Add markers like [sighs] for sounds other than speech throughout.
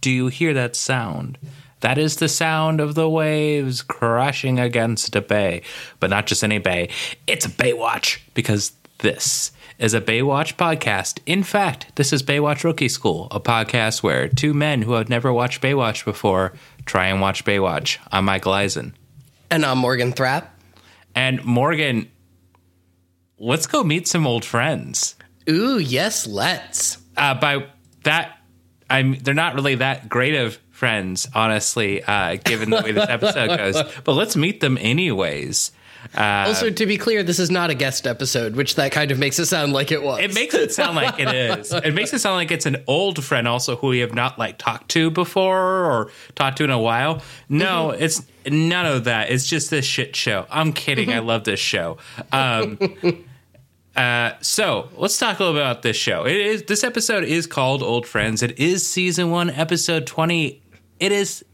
Do you hear that sound? That is the sound of the waves crashing against a bay. But not just any bay, it's a Baywatch because this is a Baywatch podcast. In fact, this is Baywatch Rookie School, a podcast where two men who have never watched Baywatch before try and watch Baywatch. I'm Michael Eisen. And I'm Morgan Thrapp. And Morgan, let's go meet some old friends. Ooh, yes, let's. Uh, by that, I'm they're not really that great of friends, honestly, uh, given the way this episode goes. [laughs] But let's meet them anyways. Uh, also, to be clear, this is not a guest episode, which that kind of makes it sound like it was. It makes it sound like it is. It makes it sound like it's an old friend, also who we have not like talked to before or talked to in a while. No, mm-hmm. it's none of that. It's just this shit show. I'm kidding. I love this show. Um, [laughs] uh, so let's talk a little bit about this show. It is this episode is called Old Friends. It is season one, episode twenty it is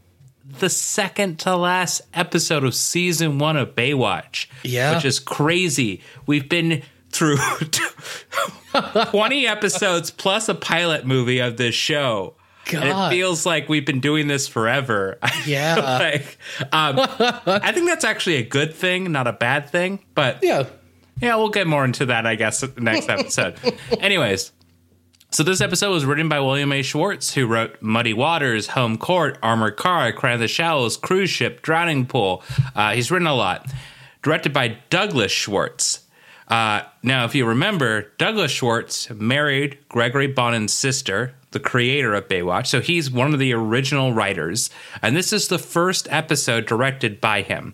the second to last episode of season one of Baywatch. Yeah. Which is crazy. We've been through [laughs] 20 episodes plus a pilot movie of this show. God. And it feels like we've been doing this forever. [laughs] Yeah. like, um, I think that's actually a good thing, not a bad thing. But yeah. Yeah, we'll get more into that, I guess, next episode. [laughs] Anyways, so this episode was written by William A. Schwartz, who wrote Muddy Waters, Home Court, Armored Car, Crown of the Shallows, Cruise Ship, Drowning Pool. Uh, he's written a lot. Directed by Douglas Schwartz. Uh, now, if you remember, Douglas Schwartz married Gregory Bonann's sister, the creator of Baywatch. So he's one of the original writers. And this is the first episode directed by him.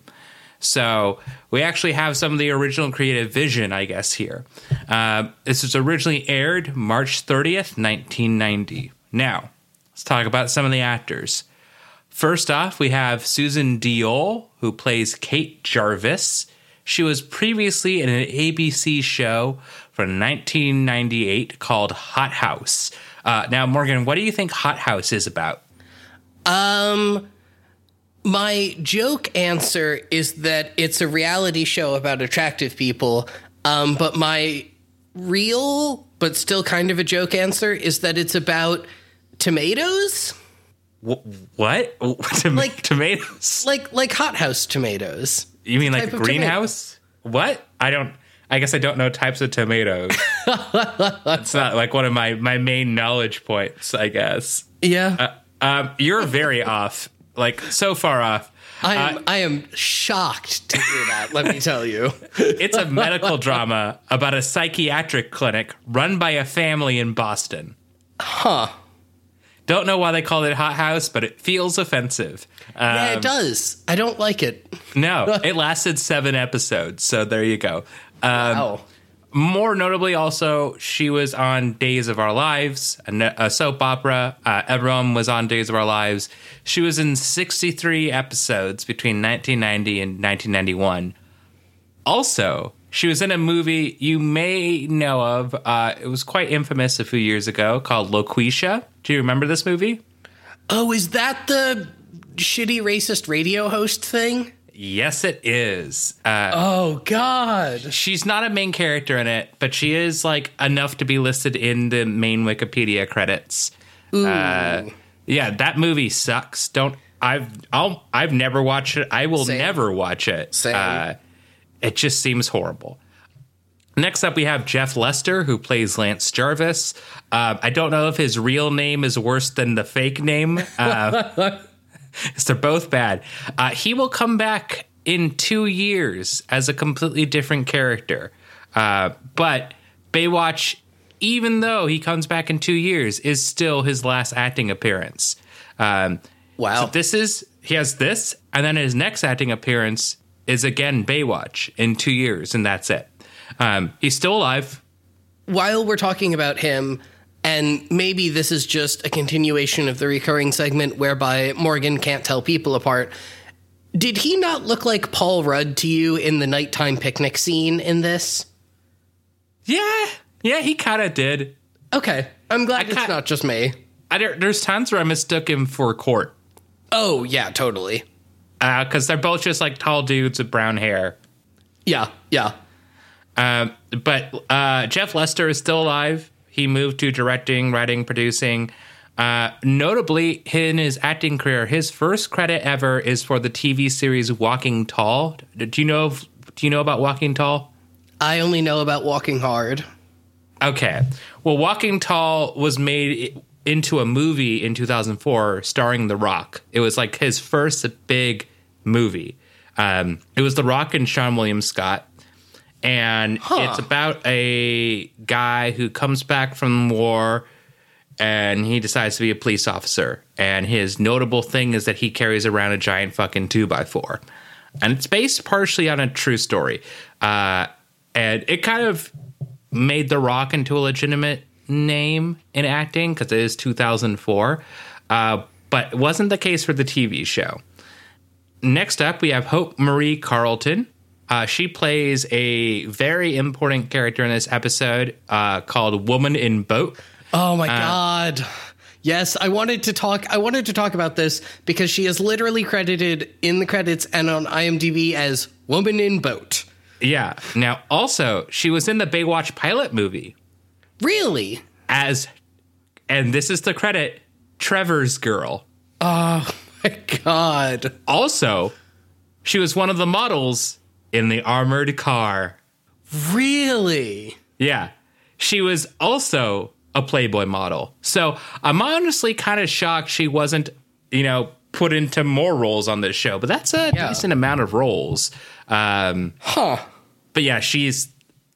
So we actually have some of the original creative vision, I guess, here. Uh, this was originally aired March 30th, 1990. Now, let's talk about some of the actors. First off, we have Susan Diol, who plays Kate Jarvis. She was previously in an ABC show from 1998 called Hot House. Uh, now, Morgan, what do you think Hot House is about? Um, my joke answer is that it's a reality show about attractive people, um, but my real but still kind of a joke answer is that it's about tomatoes. what? [laughs] Tom- like tomatoes? Like like hothouse tomatoes. You mean like greenhouse? What? I don't. I guess I don't know types of tomatoes. [laughs] It's not like one of my my main knowledge points. I guess. Yeah. Uh, um, you're very off like so far off. I am uh, I am shocked to hear that. let me tell you, [laughs] it's a medical drama about a psychiatric clinic run by a family in Boston. Huh. Don't know why they call it Hot House, but it feels offensive. Um, yeah, it um, does. I don't like it. no, [laughs] it lasted seven episodes, so there you go. Um, wow. More notably, also, she was on Days of Our Lives, a, soap opera. Uh, everyone was on Days of Our Lives. She was in 63 episodes between 1990 and 1991. Also, she was in a movie you may know of. Uh, it was quite infamous a few years ago called Loqueesha. Do you remember this movie? Oh, is that the shitty racist radio host thing? Yes, it is. Uh, oh God, she's not a main character in it, but she is like enough to be listed in the main Wikipedia credits. Uh, yeah, that movie sucks. Don't I've I'll I've never watched it. I will Same. never watch it. Same. Uh, it just seems horrible. Next up, we have Jeff Lester, who plays Lance Jarvis. Uh, I don't know if his real name is worse than the fake name. [laughs] Uh, they're both bad. Uh, he will come back in two years as a completely different character. Uh, but Baywatch, even though he comes back in two years, is still his last acting appearance. Um, wow. So this is, he has this, and then his next acting appearance is again Baywatch in two years, and that's it. Um, he's still alive. While we're talking about him, and maybe this is just a continuation of the recurring segment whereby Morgan can't tell people apart. Did he not look like Paul Rudd to you in the nighttime picnic scene in this? Yeah, yeah, he kind of did. Okay, I'm glad I it's not just me. I, there's times where I mistook him for Court. Oh yeah, totally. Because uh, they're both just like tall dudes with brown hair. Yeah, yeah. Um, but uh, Jeff Lester is still alive. He moved to directing, writing, producing. Uh, notably, in his acting career, his first credit ever is for the TV series Walking Tall. Do you know? Do you know about Walking Tall? I only know about Walking Hard. Okay. Well, Walking Tall was made into a movie in 2004 starring The Rock. It was like his first big movie. Um, it was The Rock and Seann William Scott. And Huh. it's about a guy who comes back from war and he decides to be a police officer. And his notable thing is that he carries around a giant fucking two by four. And it's based partially on a true story. Uh, and it kind of made The Rock into a legitimate name in acting because it is 2004. Uh, but it wasn't the case for the TV show. Next up, we have Hope Marie Carlton. Uh, she plays a very important character in this episode uh, called Woman in Boat. Oh my god. Yes, I wanted to talk I wanted to talk about this because she is literally credited in the credits and on IMDb as Woman in Boat. Yeah. Now, also, she was in the Baywatch pilot movie Really? as, and this is the credit, Trevor's girl. Oh [laughs] my god. Also, she was one of the models in the armored car. Really? Yeah. She was also a Playboy model. So I'm honestly kind of shocked she wasn't, you know, put into more roles on this show, but that's a Yeah. decent amount of roles. Um, Huh. but yeah, she's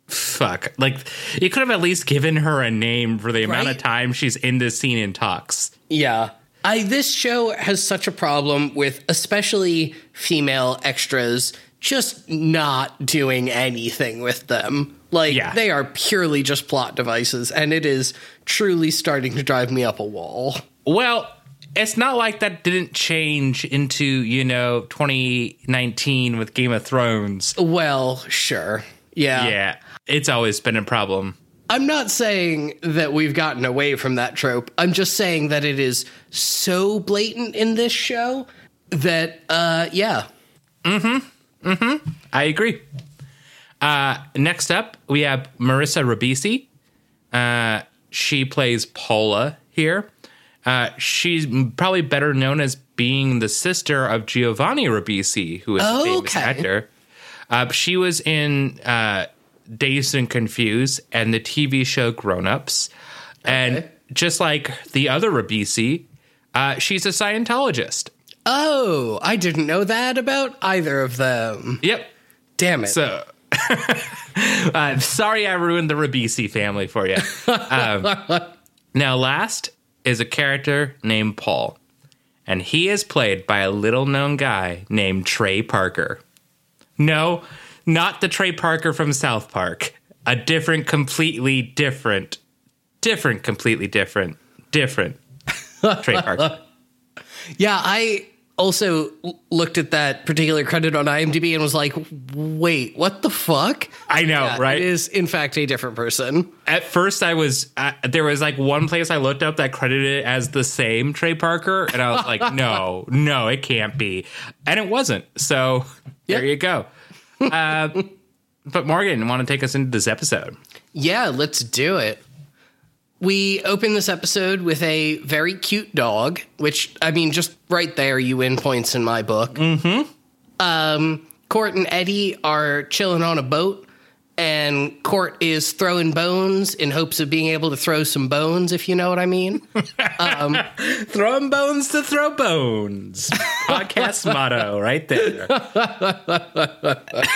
fuck. Like, you could have at least given her a name for the amount of time she's in this scene and talks. Yeah. I this show has such a problem with especially female extras just not doing anything with them. Like Yeah. they are purely just plot devices and it is truly starting to drive me up a wall. Well, it's not like that didn't change into, you know, 2019 with Game of Thrones. Well, sure. Yeah. Yeah, it's always been a problem. I'm not saying that we've gotten away from that trope. I'm just saying that it is so blatant in this show that uh yeah. I agree. Uh, next up, we have Marissa Ribisi. Uh, she plays Paula here. Uh, she's probably better known as being the sister of Giovanni Ribisi, who is a famous Okay. actor. Uh, she was in uh, Dazed and Confused and the TV show Grown Ups. And Okay. just like the other Ribisi, uh, she's a Scientologist. Oh, I didn't know that about either of them. Yep. Damn it. So, [laughs] uh, sorry I ruined the Ribisi family for you. Um, [laughs] now, last is a character named Paul, and he is played by a little known guy named Trey Parker. No, not the Trey Parker from South Park. A different, completely different, different, completely different, different [laughs] Trey Parker. Yeah, I also looked at that particular credit on IMDb and was like, wait, what the fuck? I know, Yeah, right? It is, in fact, a different person. At first, I was uh, there was like one place I looked up that credited it as the same Trey Parker, and I was like, [laughs] no, no, it can't be, and it wasn't. So there Yep. you go. Uh, but Morgan, want to take us into this episode? Yeah, let's do it. We open this episode with a very cute dog, which, I mean, just right there, you win points in my book. Mm-hmm. Um, Court and Eddie are chilling on a boat, and Court is throwing bones in hopes of being able to throw some bones, if you know what I mean. [laughs] Um, Throwing bones to throw bones. [laughs] Podcast motto right there. [laughs] I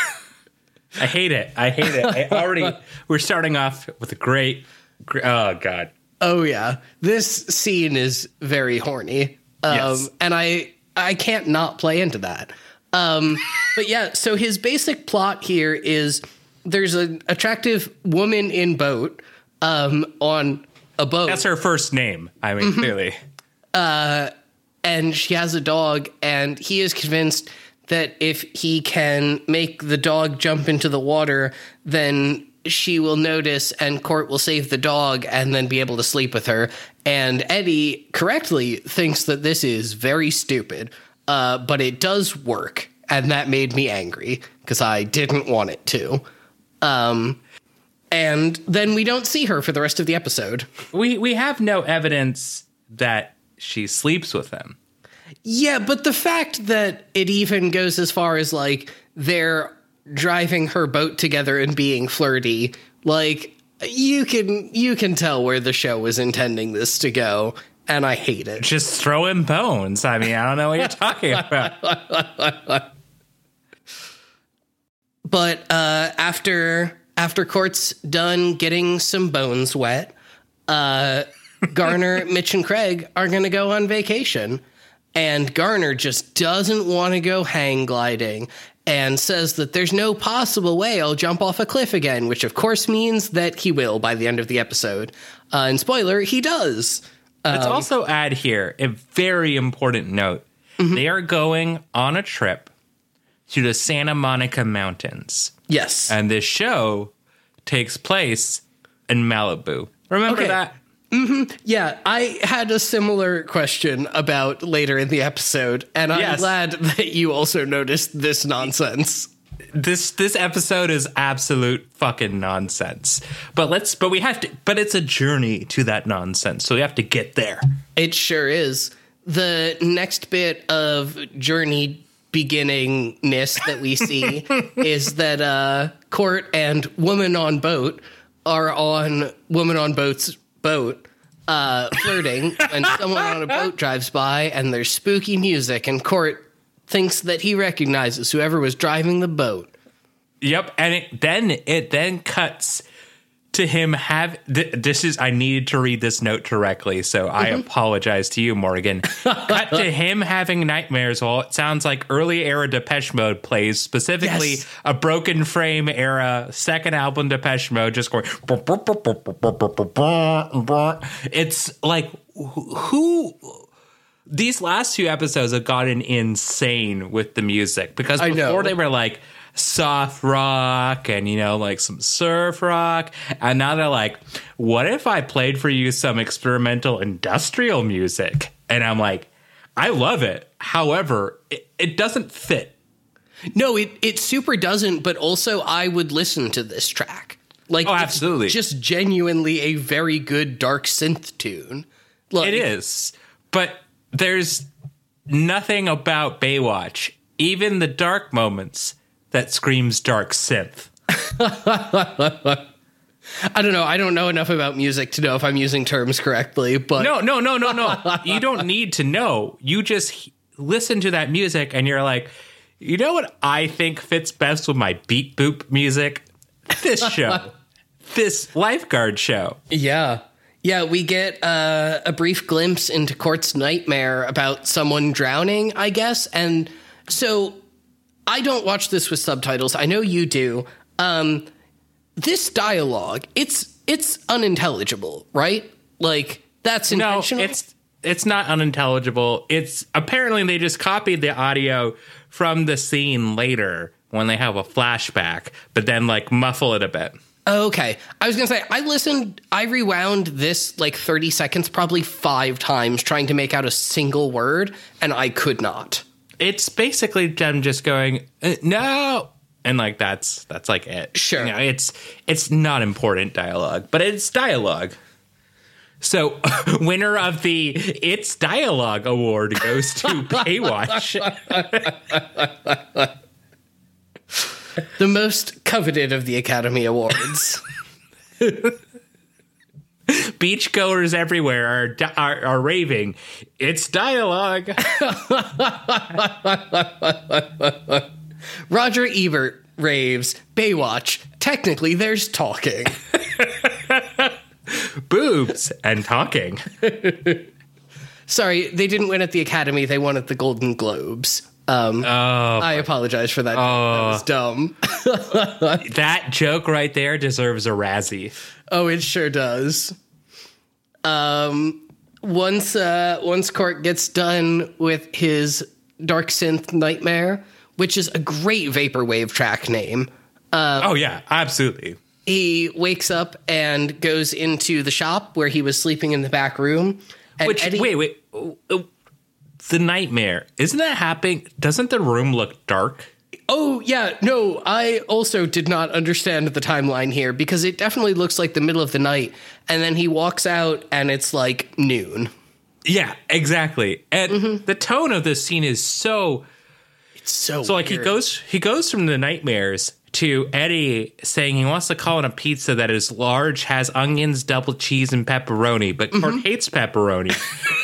hate it. I hate it. I already. We're starting off with a great. Oh God. Oh yeah, this scene is very horny, um, Yes. and I I can't not play into that. Um, [laughs] but yeah, so his basic plot here is there's an attractive woman in boat um, on a boat, That's her first name. I mean, clearly. Uh, and she has a dog, and he is convinced that if he can make the dog jump into the water, then she will notice and Court will save the dog and then be able to sleep with her. And Eddie correctly thinks that this is very stupid, uh, but it does work. And that made me angry because I didn't want it to. Um, and then we don't see her for the rest of the episode. we we have no evidence that she sleeps with him. Yeah, but the fact that it even goes as far as like they're driving her boat together and being flirty, like you can you can tell where the show was intending this to go, and I hate it. Just throwing bones. I mean, I don't know what you're talking about. [laughs] But uh, after after Court's done getting some bones wet, uh, Garner, [laughs] Mitch, and Craig are going to go on vacation. And Garner just doesn't want to go hang gliding and says that there's no possible way I'll jump off a cliff again, which of course means that he will by the end of the episode. Uh, and spoiler, he does. Let's also add here a very important note. They are going on a trip to the Santa Monica Mountains. Yes. And this show takes place in Malibu. Remember Okay. that? Yeah, I had a similar question about later in the episode, and I'm Yes. glad that you also noticed this nonsense. This this episode is absolute fucking nonsense. But let's but we have to but it's a journey to that nonsense. So we have to get there. It sure is. The next bit of journey beginningness that we see [laughs] is that uh, Court and Woman on Boat are on Woman on Boat's boat uh, flirting, and [laughs] someone on a boat drives by, and there's spooky music, and Court thinks that he recognizes whoever was driving the boat. Yep, and it, then it then cuts to him have th- this is I needed to read this note directly, so I mm-hmm. apologize to you, Morgan. [laughs] Cut to him having nightmares while it sounds like early era Depeche Mode plays, specifically Yes. a broken frame era second album Depeche Mode, just going. It's like who- these last two episodes have gotten insane with the music because before they were like soft rock and you know like some surf rock and now they're like what if i played for you some experimental industrial music and i'm like i love it however it, it doesn't fit No, it it super doesn't, but also I would listen to this track. Like Oh, it's absolutely. just genuinely a very good dark synth tune. Like, it is but there's nothing about baywatch even the dark moments that screams dark synth [laughs] I don't know. I don't know enough about music to know if I'm using terms correctly, but No, no, no, no, no. [laughs] you don't need to know. You just listen to that music and you're like, you know what I think fits best with my beat boop music? This [laughs] show. this lifeguard show. yeah. Yeah, we get uh, a brief glimpse into Court's nightmare about someone drowning, I guess. And so I don't watch this with subtitles. I know you do. Um, this dialogue, it's it's unintelligible, right? Like that's intentional. No, it's it's not unintelligible. It's apparently they just copied the audio from the scene later when they have a flashback, but then like muffle it a bit. Okay. I was going to say, I listened, I rewound this like 30 seconds probably five times trying to make out a single word, and I could not. It's basically them just going "Uh, no and like that's that's like it Sure. You know, it's it's not important dialogue but it's dialogue so [laughs] winner of the it's dialogue award goes to [laughs] baywatch The most coveted of the Academy Awards. [laughs] [laughs] beachgoers everywhere are, are are raving it's dialogue [laughs] Roger Ebert raves, Baywatch, technically there's talking. [laughs] boobs and talking Sorry, they didn't win at the Academy, they won at the Golden Globes. Um, I apologize for that. that was dumb. that joke right there deserves a razzie Oh, it sure does. Um, once uh, once Court gets done with his Dark Synth Nightmare, which is a great vaporwave track name, oh yeah absolutely he wakes up and goes into the shop where he was sleeping in the back room. Which Eddie- wait, wait. uh, The nightmare isn't that happening? Doesn't the room look dark? Oh yeah, no, I also did not understand the timeline here because it definitely looks like the middle of the night, and then he walks out and it's like noon. Yeah, exactly. And the tone of this scene is so It's so so like he goes he goes from the nightmares to Eddie saying he wants to call in a pizza that is large, has onions, double cheese, and pepperoni, but Court hates pepperoni.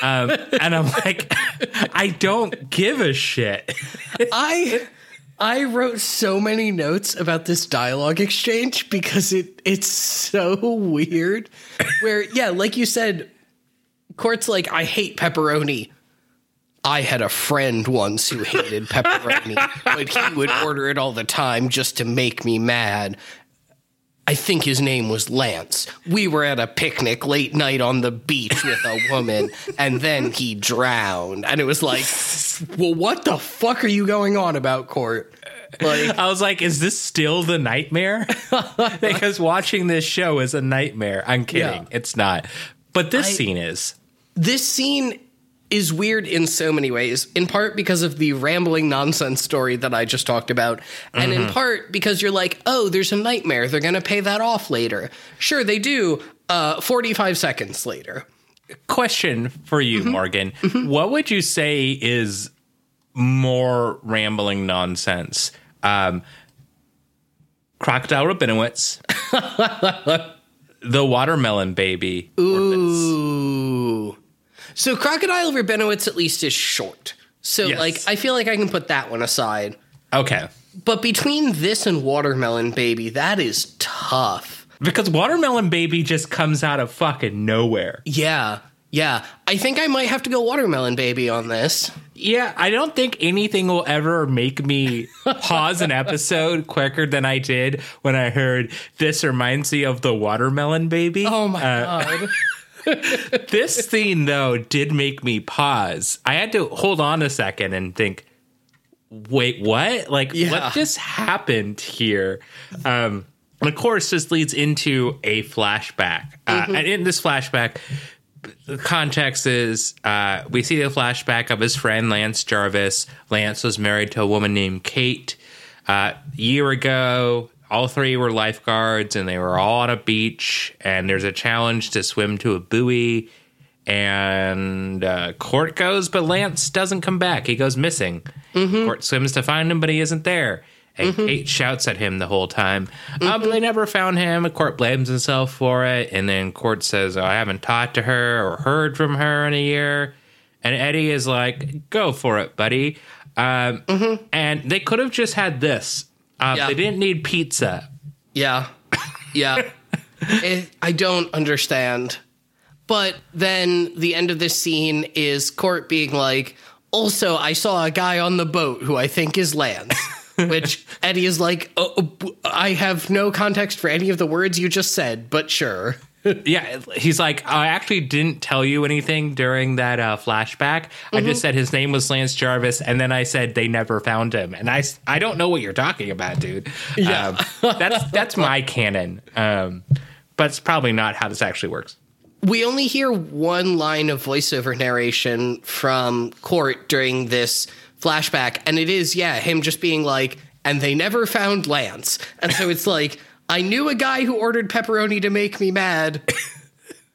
[laughs] um, and I'm like, [laughs] I don't give a shit. I [laughs] I wrote so many notes about this dialogue exchange because it it's so weird. [laughs] Where yeah, like you said, Court's like, I hate pepperoni. I had a friend once who hated pepperoni, but he would order it all the time just to make me mad. I think his name was Lance. We were at a picnic late night on the beach with a [laughs] woman, and then he drowned. And it was like, well, what the fuck are you going on about, Court? Like, I was like, is this still the nightmare? [laughs] because watching this show is a nightmare. I'm kidding. Yeah. It's not. But this I- scene is. this scene is weird in so many ways, in part because of the rambling nonsense story that I just talked about, and in part because you're like, oh, there's a nightmare. They're going to pay that off later. Sure, they do. Uh, 45 seconds later. Question for you, Mm-hmm. Morgan. What would you say is more rambling nonsense? Um, Crocodile Rabinowitz, [laughs] the watermelon baby. Ooh. So Crocodile Rabinowitz at least is short. So, Yes. like, I feel like I can put that one aside. Okay. But between this and Watermelon Baby, that is tough. Because Watermelon Baby just comes out of fucking nowhere. Yeah. Yeah. I think I might have to go Watermelon Baby on this. Yeah, I don't think anything will ever make me [laughs] pause an episode quicker than I did when I heard this reminds me of the watermelon baby. Oh my Uh, god. [laughs] This scene though did make me pause. I had to hold on a second and think, wait, what? Like Yeah. what just happened here? Um and of course this leads into a flashback. Uh, and in this flashback, the context is uh, we see the flashback of his friend Lance Jarvis. Lance was married to a woman named Kate. Uh, a year ago, all three were lifeguards and they were all on a beach. And there's a challenge to swim to a buoy. And uh, Court goes, but Lance doesn't come back. He goes missing. Court swims to find him, but he isn't there. And Kate shouts at him the whole time. Uh, but they never found him. Court blames himself for it. And then Court says, oh, I haven't talked to her or heard from her in a year. And Eddie is like, go for it, buddy. Um, And they could have just had this. Uh, Yeah. They didn't need pizza. Yeah. Yeah. [laughs] It- I don't understand. But then the end of this scene is Court being like, also, I saw a guy on the boat who I think is Lance. [laughs] Which Eddie is like, oh, oh, I have no context for any of the words you just said, but sure. Yeah, he's like, I actually didn't tell you anything during that uh, flashback. I just said his name was Lance Jarvis, and then I said they never found him. And I, I don't know what you're talking about, dude. Yeah. Um, that's that's [laughs] my canon, um, but it's probably not how this actually works. We only hear one line of voiceover narration from Court during this flashback, and it is, yeah, him just being like, and they never found Lance. And so it's like, I knew a guy who ordered pepperoni to make me mad.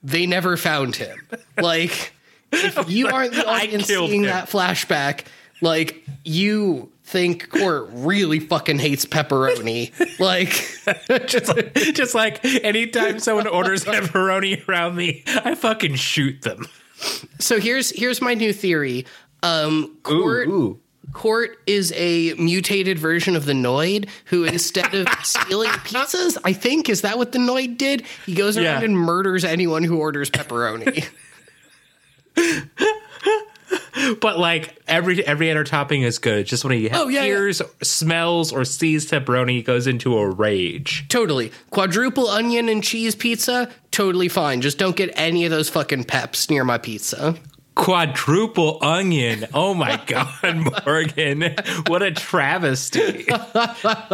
They never found him. Like, if you aren't the [laughs] audience seeing him. that flashback, like, you think Court really fucking hates pepperoni. like, [laughs] just, like, just like anytime someone orders pepperoni around me, I fucking shoot them. So here's here's my new theory. Um, Court ooh. Court is a mutated version of the Noid who instead of [laughs] stealing pizzas, I think is that what the Noid did? He goes around Yeah. and murders anyone who orders pepperoni. [laughs] But like every every other topping is good. Just when he Oh, yeah, yeah. hears, smells, or sees pepperoni, he goes into a rage. totally. Quadruple onion and cheese pizza, totally fine. Just don't get any of those fucking peps near my pizza. Quadruple onion. Oh my [laughs] god, Morgan! What a travesty!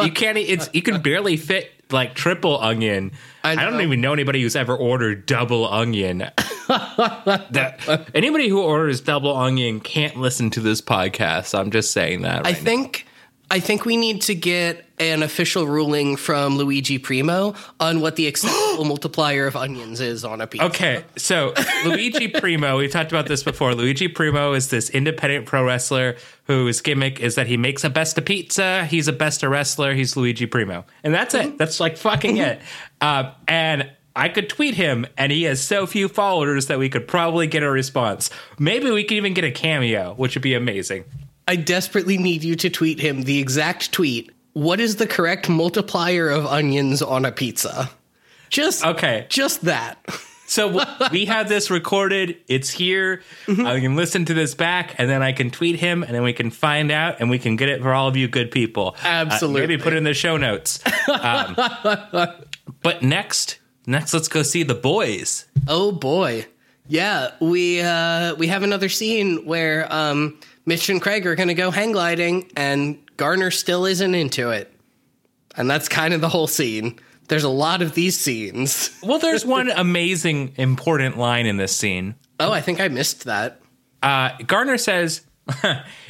You can't. It's you can barely fit like triple onion. I I, don't even know anybody who's ever ordered double onion. that anybody who orders double onion can't listen to this podcast. I'm just saying that. I Right think I think we need to get an official ruling from Luigi Primo on what the acceptable [gasps] multiplier of onions is on a pizza. Okay, so Luigi [laughs] Primo, we've talked about this before. Luigi Primo is this independent pro wrestler whose gimmick is that he makes a best of pizza. He's a best of wrestler. He's Luigi Primo. And that's it. That's like fucking it. Uh, and I could tweet him, and he has so few followers that we could probably get a response. Maybe we could even get a cameo, which would be amazing. I desperately need you to tweet him the exact tweet. What is the correct multiplier of onions on a pizza? Just Okay. just that. So [laughs] we have this recorded. It's here. I can listen to this back, and then I can tweet him, and then we can find out, and we can get it for all of you good people. Uh, Absolutely. maybe put it in the show notes. Um, [laughs] but next, next, let's go see the boys. Oh boy. Yeah, we uh we have another scene where um Mitch and Craig are going to go hang gliding and Garner still isn't into it. And that's kind of the whole scene. There's a lot of these scenes. [laughs] Well, there's one amazing, important line in this scene. Oh, I think I missed that. Uh, Garner says, [laughs]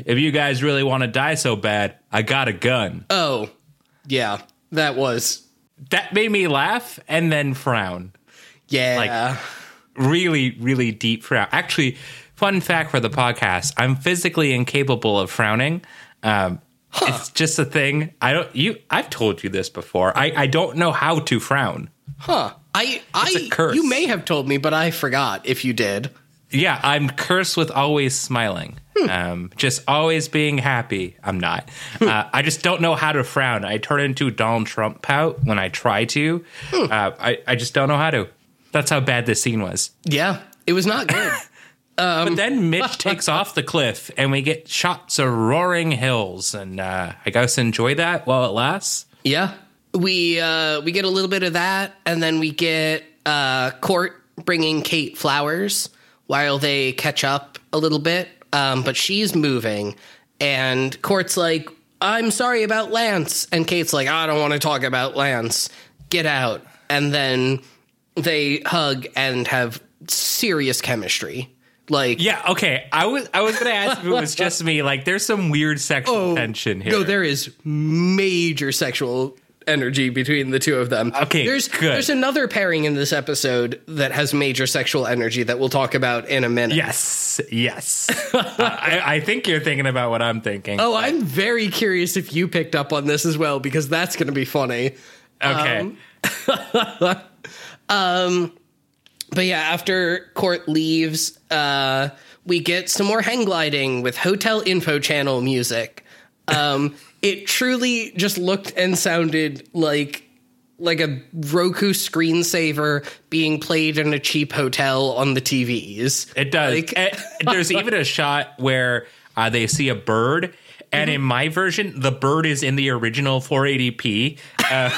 "If you guys really want to die so bad, I got a gun." Oh. Yeah, that was That made me laugh and then frown. yeah. Like, really, really deep frown. Actually, fun fact for the podcast: I'm physically incapable of frowning. Um, It's just a thing. I don't. You. I've told you this before. I. I don't know how to frown. huh. I I a curse. you may have told me but I forgot if you did. Yeah, I'm cursed with always smiling. Um, just always being happy. I'm not. Uh, I just don't know how to frown. I turn into Donald Trump pout when I try to. Uh, I. I just don't know how to. That's how bad this scene was. Yeah, it was not good. [laughs] but then Mitch [laughs] takes off the cliff, and we get shots of roaring hills, and uh, I guess enjoy that while it lasts. Yeah. We uh we get a little bit of that and then we get uh Court bringing Kate flowers while they catch up a little bit. Um but she's moving and Court's like, "I'm sorry about Lance." And Kate's like, "I don't want to talk about Lance. Get out." And then they hug and have serious chemistry. Like Yeah, okay. I was I was gonna ask if it was just me. Like, there's some weird sexual tension here. No, there is major sexual energy between the two of them. Okay, there's good. there's another pairing in this episode that has major sexual energy that we'll talk about in a minute. yes, yes. Uh, [laughs] I, I think you're thinking about what I'm thinking. Oh, I'm very curious if you picked up on this as well because that's going to be funny. okay. [laughs] But yeah, after Court leaves, uh, we get some more hang gliding with Hotel Info Channel music. Um, [laughs] it truly just looked and sounded like like a Roku screensaver being played in a cheap hotel on the TVs. It does. Like- [laughs] there's even a shot where uh, they see a bird, and in my version, the bird is in the original 480p, uh,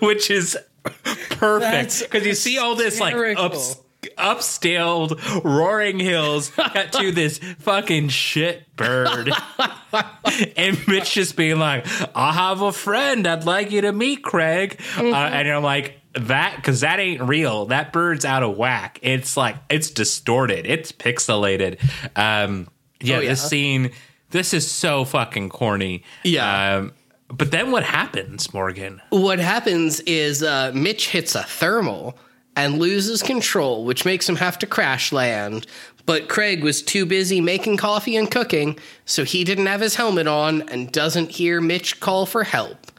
[laughs] which is [laughs] perfect because you see all this like ups, upscaled roaring hills cut to this fucking shit bird, [laughs] and Mitch just being like, "I have a friend I'd like you to meet, Craig," uh, and I'm like. That because that ain't real. That bird's out of whack. It's like it's distorted. It's pixelated. Um, yeah, Oh, yeah. this scene. This is so fucking corny. Yeah. Um, but then what happens, Morgan? What happens is uh, Mitch hits a thermal and loses control, which makes him have to crash land. But Craig was too busy making coffee and cooking, so he didn't have his helmet on and doesn't hear Mitch call for help.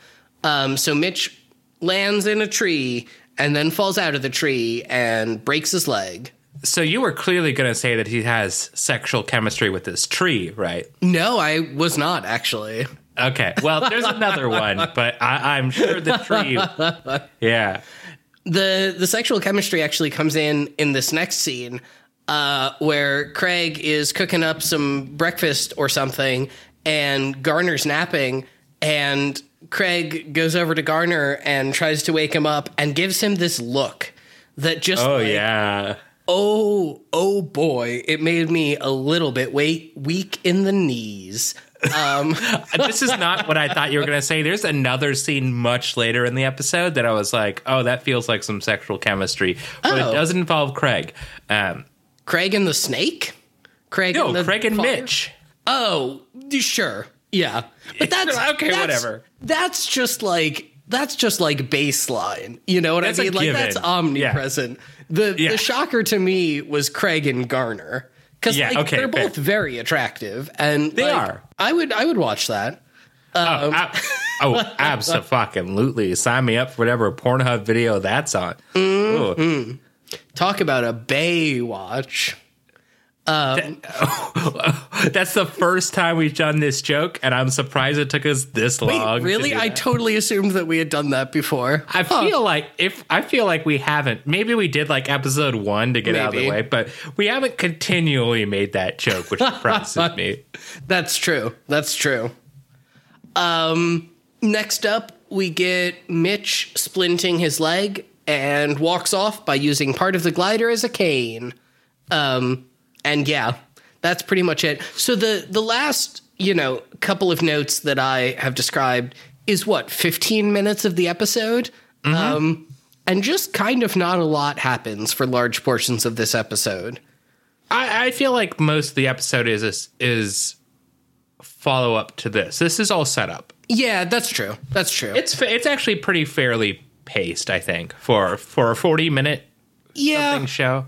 Um, so Mitch lands in a tree and then falls out of the tree and breaks his leg. So you were clearly going to say that he has sexual chemistry with this tree, right? No, I was not actually. Okay. Well, there's another one, but I, I'm sure the tree. Yeah. the the sexual chemistry actually comes in in this next scene uh, where Craig is cooking up some breakfast or something, and Garner's napping, and Craig goes over to Garner and tries to wake him up and gives him this look that just Oh like, yeah. oh oh boy, it made me a little bit wait weak in the knees. Um, [laughs] this is not what I thought you were going to say. There's another scene much later in the episode that I was like, oh, that feels like some sexual chemistry, but Oh. it does involve Craig. Um, Craig and the snake. Craig no, and the Craig and fire? Mitch. Oh, sure. Yeah. But that's [laughs] Okay, that's- whatever. That's just like that's just like baseline. You know what That's I mean? Like given. that's omnipresent. The Yeah. the shocker to me was Craig and Garner. Because Yeah, like, okay, they're fair. both very attractive, and They like, are. I would I would watch that. Oh, um, ab- oh, [laughs] absolutely. Sign me up for whatever Pornhub video that's on. Mm-hmm. Ooh. Talk about a Baywatch. [laughs] That's the first time we've done this joke, and I'm surprised it took us this Wait, long. really? do I totally assumed that we had done that before. I feel like if I feel like we haven't. Maybe we did like episode one to get out of the way, but we haven't continually made that joke, which surprises me. [laughs] That's true. That's true. Um, next up, we get Mitch splinting his leg and walks off by using part of the glider as a cane. Um, and yeah, that's pretty much it. So the the last, you know, couple of notes that I have described is what 15 minutes of the episode. Um, and just kind of not a lot happens for large portions of this episode. I, I feel like most of the episode is is, is follow up to this. This is all set up. Yeah, that's true. That's true. It's it's actually pretty fairly paced, I think, for for a 40 minute yeah, show.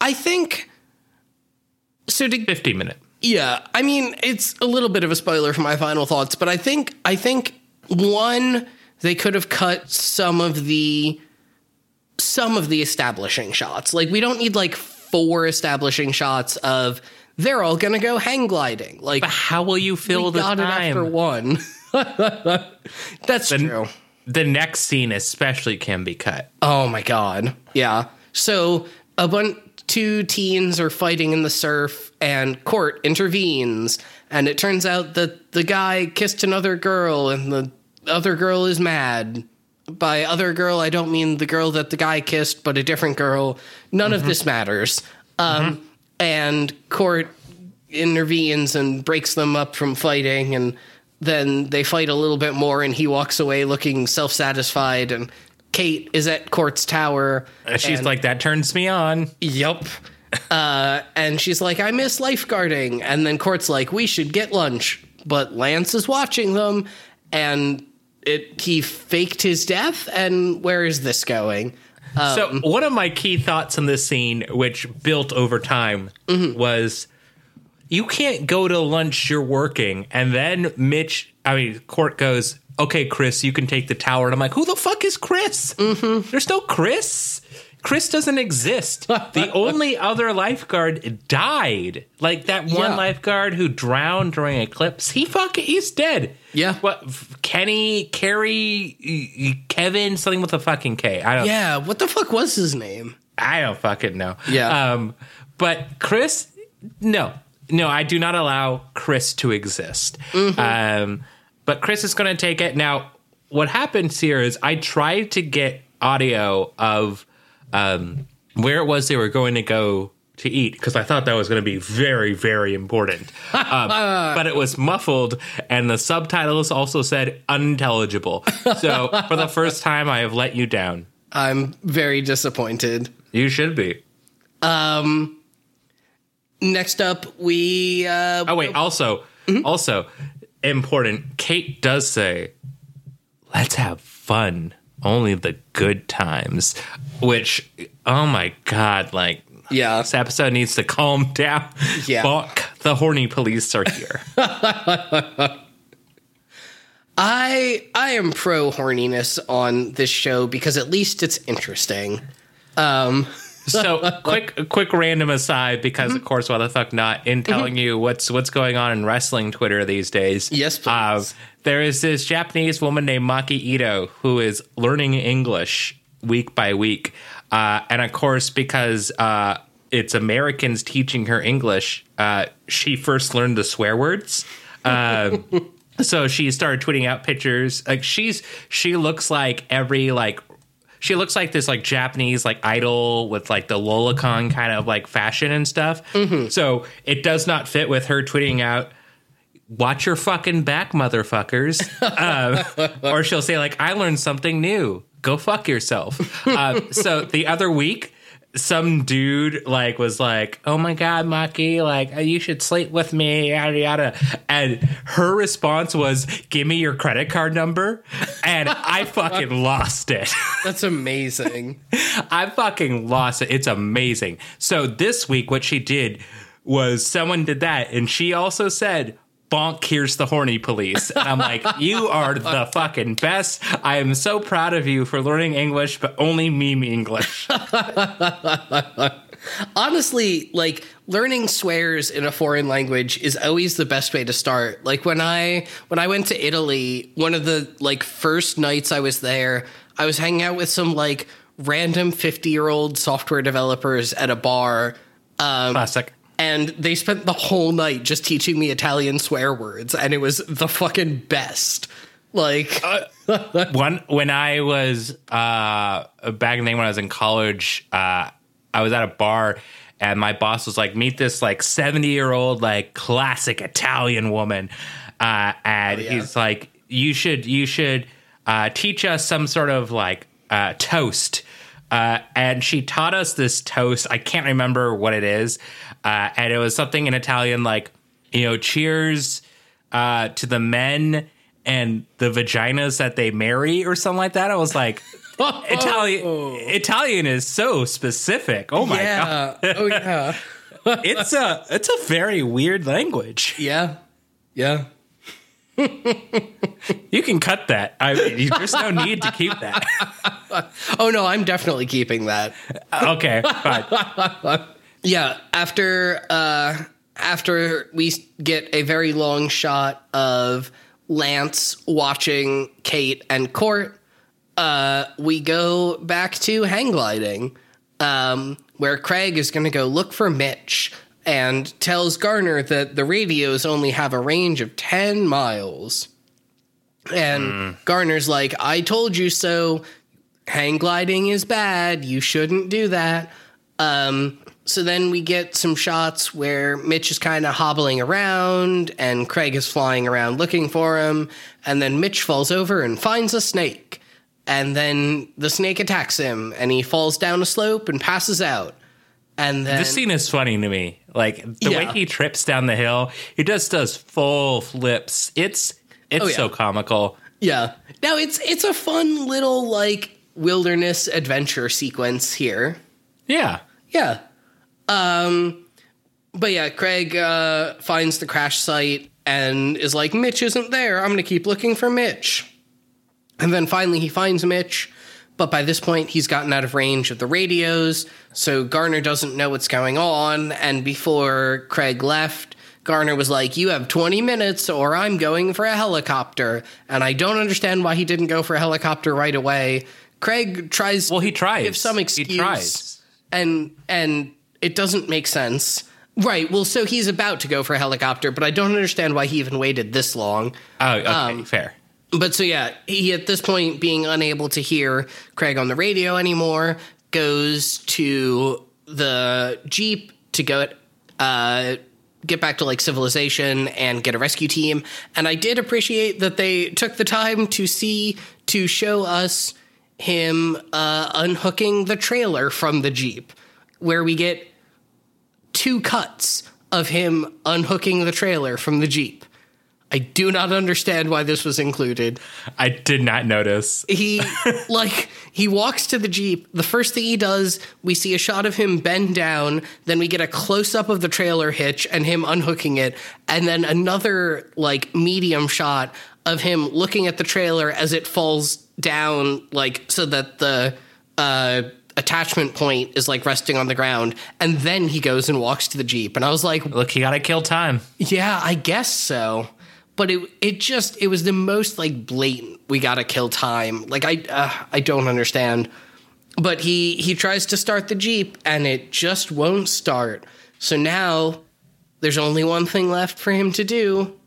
I think so. To 50 minute. yeah, I mean, it's a little bit of a spoiler for my final thoughts, but I think I think one they could have cut some of the some of the establishing shots. Like we don't need like four establishing shots of they're all gonna go hang gliding. Like How will you fill the got it after one. [laughs] That's true. The next scene especially can be cut. Oh my god. Yeah. So a bunch two teens are fighting in the surf and court intervenes and it turns out that the guy kissed another girl and the other girl is mad. By other girl I don't mean the girl that the guy kissed but a different girl. None of this matters. Um and court intervenes and breaks them up from fighting and then they fight a little bit more and he walks away looking self-satisfied and Kate is at Court's tower. And she's and- like, that turns me on. Yep. Uh, and she's like, I miss lifeguarding. And then Court's like, we should get lunch. But Lance is watching them and it he faked his death. And where is this going? so one of my key thoughts in this scene, which built over time, was you can't go to lunch you're working, and then Mitch, I mean, Court goes, "Okay, Chris, you can take the tower," and I'm like, "Who the fuck is Chris? There's no Chris." Chris doesn't exist. The [laughs] only other lifeguard died. Like that one Yeah. lifeguard who drowned during eclipse. He fuck he's dead. Yeah. What Kenny, Carrie, Kevin, something with a fucking K. I don't Yeah, what the fuck was his name? I don't fucking know. Yeah. Um, but Chris, no, no, I do not allow Chris to exist. Um, but Chris is going to take it. Now, what happens here is I tried to get audio of um, where it was they were going to go to eat because I thought that was going to be very, very important. [laughs] Um, but it was muffled, and the subtitles also said unintelligible. So for the first time, I have let you down. I'm very disappointed. You should be. Um. Next up, we uh, Oh wait, also also important, Kate does say, "Let's have fun. Only the good times." Which oh my god, like yeah. this episode needs to calm [laughs] down. Yeah. Fuck, the horny police are here. [laughs] I I am pro horniness on this show because at least it's interesting. Um, so quick quick random aside because Mm-hmm. of course why the fuck not in telling you what's what's going on in wrestling twitter these days. Yes, please. uh, there is this japanese woman named Maki Itoh who is learning english week by week. Uh, and of course because uh, it's americans teaching her english uh, she first learned the swear words. Um, [laughs] so she started tweeting out pictures. Like she's she looks like every like she looks like this like Japanese like idol with like the lolicon kind of like fashion and stuff. So it does not fit with her tweeting out, "Watch your fucking back, motherfuckers," [laughs] um, or she'll say like, "I learned something new. Go fuck yourself." uh, so the other week. Some dude like was like, "Oh my god, Maki, like uh, you should sleep with me, yada yada," and her response was, "Give me your credit card number," and I [laughs] fucking lost it. That's amazing. [laughs] I fucking lost it. It's amazing. So this week, what she did was someone did that, and she also said, bonk, here's the horny police. And I'm like, [laughs] you are the fucking best. I am so proud of you for learning English, but only meme English. [laughs] Honestly, like learning swears in a foreign language is always the best way to start. Like when I when I went to Italy, one of the like first nights I was there, I was hanging out with some like random 50-year-old software developers at a bar. Um, Classic. And they spent the whole night just teaching me Italian swear words, and it was the fucking best. Like, [laughs] One when I was uh back in the day when I was in college, uh I was at a bar and my boss was like, meet this like 70 year old like classic Italian woman. Uh and yeah. he's like, You should you should uh teach us some sort of like uh toast. Uh, and she taught us this toast. I can't remember what it is. Uh, and it was something in Italian like, you know, cheers uh, to the men and the vaginas that they marry or something like that. I was like, [laughs] Italian Italian is so specific. Oh my god. oh yeah, [laughs] It's a it's a very weird language. yeah, yeah. You can cut that. I there's no need to keep that. [laughs] Oh no, I'm definitely keeping that. Okay, fine. Yeah, after uh after we get a very long shot of Lance watching Kate and Court, uh we go back to hang gliding. Um where Craig is going to go look for Mitch and tells Garner that the radios only have a range of 10 miles. And Garner's like, I told you so. Hang gliding is bad. You shouldn't do that. Um, so then we get some shots where Mitch is kind of hobbling around and Craig is flying around looking for him. And then Mitch falls over and finds a snake. And then the snake attacks him and he falls down a slope and passes out. And then This scene is funny to me. Like the way he trips down the hill, he just does full flips. It's it's Oh, yeah. so comical. Yeah. Now it's it's a fun little like wilderness adventure sequence here. Yeah. Yeah. Um but yeah, Craig uh finds the crash site and is like Mitch isn't there. I'm going to keep looking for Mitch. And then finally he finds Mitch, but by this point he's gotten out of range of the radios, so Garner doesn't know what's going on and before Craig left, Garner was like, "You have 20 minutes or I'm going for a helicopter." And I don't understand why he didn't go for a helicopter right away. Craig tries Well, he tries. give some excuse He tries. and and it doesn't make sense. Right. Well, so he's about to go for a helicopter, but I don't understand why he even waited this long. Oh, okay, Um, fair. But so yeah, he at this point being unable to hear Craig on the radio anymore, goes to the jeep to go uh get back to like civilization and get a rescue team. And I did appreciate that they took the time to see to show us him uh unhooking the trailer from the jeep where we get two cuts of him unhooking the trailer from the jeep. I do not understand why this was included I did not notice. he [laughs] like he walks to the jeep the first thing he does we see a shot of him bend down then we get a close up of the trailer hitch and him unhooking it and then another like medium shot of him looking at the trailer as it falls down like so that the uh attachment point is like resting on the ground and then he goes and walks to the jeep and i was like Look, he gotta kill time. yeah, I guess so. But it it just it was the most like blatant. We gotta kill time. Like I uh, I don't understand. But he he tries to start the jeep and it just won't start. So now there's only one thing left for him to do,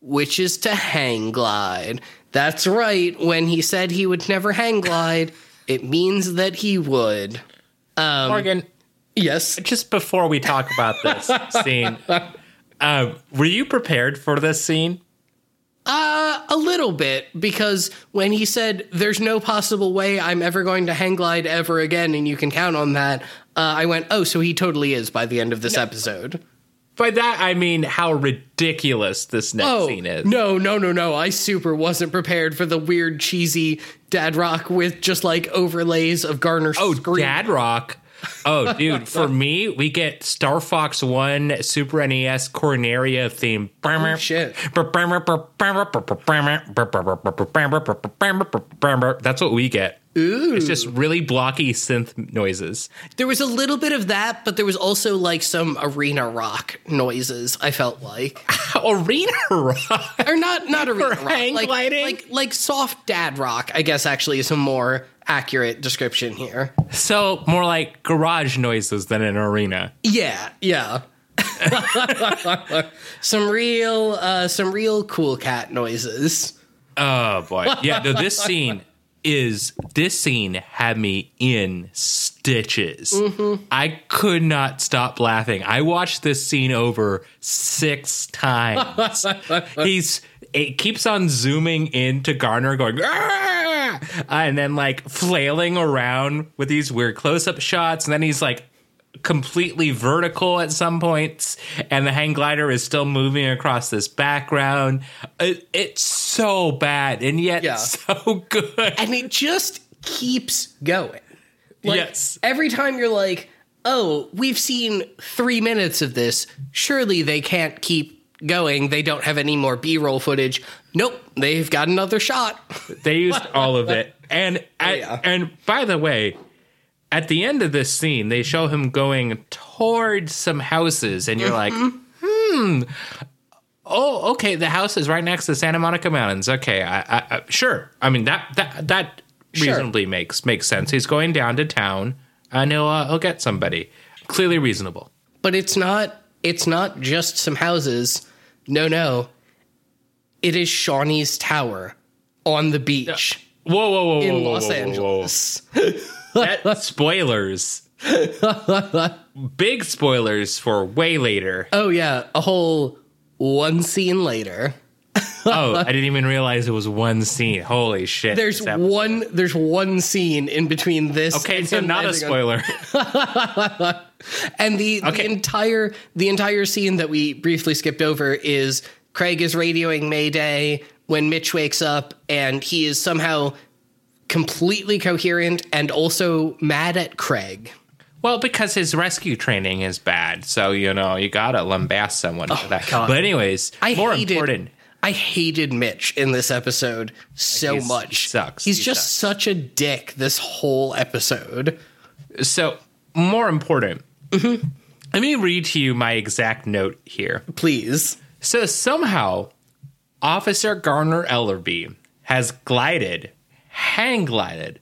which is to hang glide. That's right. When he said he would never hang glide, it means that he would. Um, Morgan, Yes. just before we talk about this [laughs] scene, uh, were you prepared for this scene? Uh, a little bit, because when he said, There's no possible way I'm ever going to hang glide ever again, and you can count on that, uh, I went, Oh, so he totally is by the end of this episode. By that I mean how ridiculous this next Oh, scene is. no, no, no, no. I super wasn't prepared for the weird, cheesy dad rock with just like overlays of Garner Oh, scream. Dad Rock. Oh, dude, for me, we get Star Fox 1 Super NES Corneria theme. Oh, shit. That's what we get. Ooh. It's just really blocky synth noises. There was a little bit of that, but there was also like some arena rock noises, I felt like. [laughs] Arena rock. or not not arena rock, like, like like soft dad rock. I guess actually is a more accurate description here. So more like garage noises than an arena. Yeah, yeah. [laughs] some real uh some real cool cat noises. Oh boy. Yeah, no, this [laughs] scene is this scene had me in stitches. I could not stop laughing. I watched this scene over six times. [laughs] He's it keeps on zooming into Garner going "Ah!" and then like flailing around with these weird close-up shots and then he's like completely vertical at some points and the hang glider is still moving across this background it, it's so bad and yet Yeah. [laughs] so good And it just keeps going. Like, Yes. Every time you're like, oh, we've seen three minutes of this. Surely they can't keep going. They don't have any more B roll footage. Nope, they've got another shot. they used all of it and at, yeah. and by the way at the end of this scene they show him going towards some houses and you're like hmm oh okay the house is right next to santa monica mountains okay i, I, I sure i mean that that that Sure. reasonably makes makes sense he's going down to town and he'll uh, he'll get somebody clearly reasonable But it's not it's not just some houses. No, no. It is Shauni's Tower on the beach whoa whoa whoa in whoa, Los whoa, whoa, whoa. Angeles. [laughs] That- spoilers big spoilers for way later Oh yeah, a whole one scene later. [laughs] oh i didn't even realize it was one scene holy shit There's one there's one scene in between this okay and so not a on- spoiler [laughs] And the, Okay. the entire the entire scene that we briefly skipped over is Craig is radioing Mayday when Mitch wakes up and he is somehow completely coherent and also mad at Craig. Well, because his rescue training is bad, so you know you gotta lambast someone for oh, that. Oh God. But anyways, I more hated, important. I hated Mitch in this episode so He's- much. he sucks. He's He just sucks. such a dick this whole episode. So more important. Mm-hmm. Let me read to you my exact note here. Please. So somehow, Officer Garner Ellerby has glided, hang glided,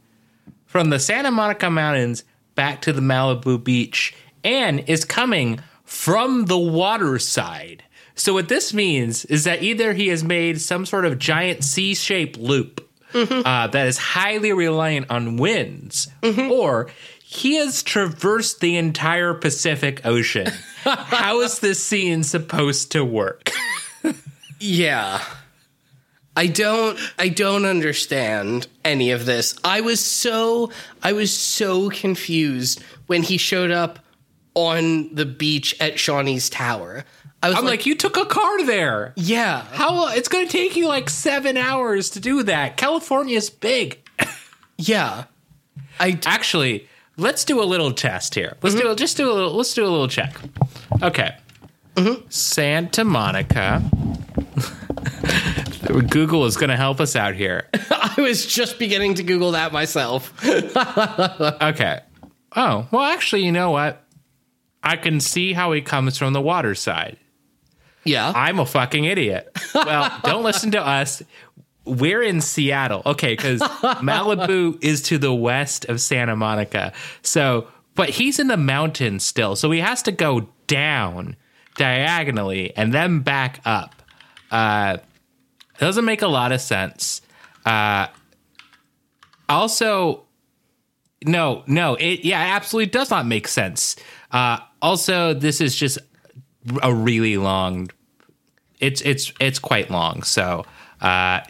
from the Santa Monica Mountains back to the Malibu beach, and is coming from the water side. So what this means is that either he has made some sort of giant C-shaped loop uh, that is highly reliant on winds, or he has traversed the entire Pacific Ocean. [laughs] How is this scene supposed to work? Yeah. I don't I don't understand any of this. I was so I was so confused when he showed up on the beach at Shauni's Tower. I was I'm like, like, you took a car there. yeah. How it's going to take you like seven hours to do that? California's big. Yeah. I Actually, let's do a little test here. Let's do a, mm-hmm. just do a little. Let's do a little check. Okay. Mm-hmm. Santa Monica. [laughs] Google is going to help us out here. [laughs] I was just beginning to Google that myself. [laughs] Okay. Oh, well, actually, you know what? I can see how he comes from the water side. Yeah. I'm a fucking idiot. Well, don't listen to us. We're in Seattle. Okay, because [laughs] Malibu is to the west of Santa Monica. So, but he's in the mountains still. So he has to go down diagonally and then back up. Uh, doesn't make a lot of sense. Uh, also, no, no, it yeah, it absolutely does not make sense. Uh, also, this is just a really long. It's it's it's quite long. So Uh,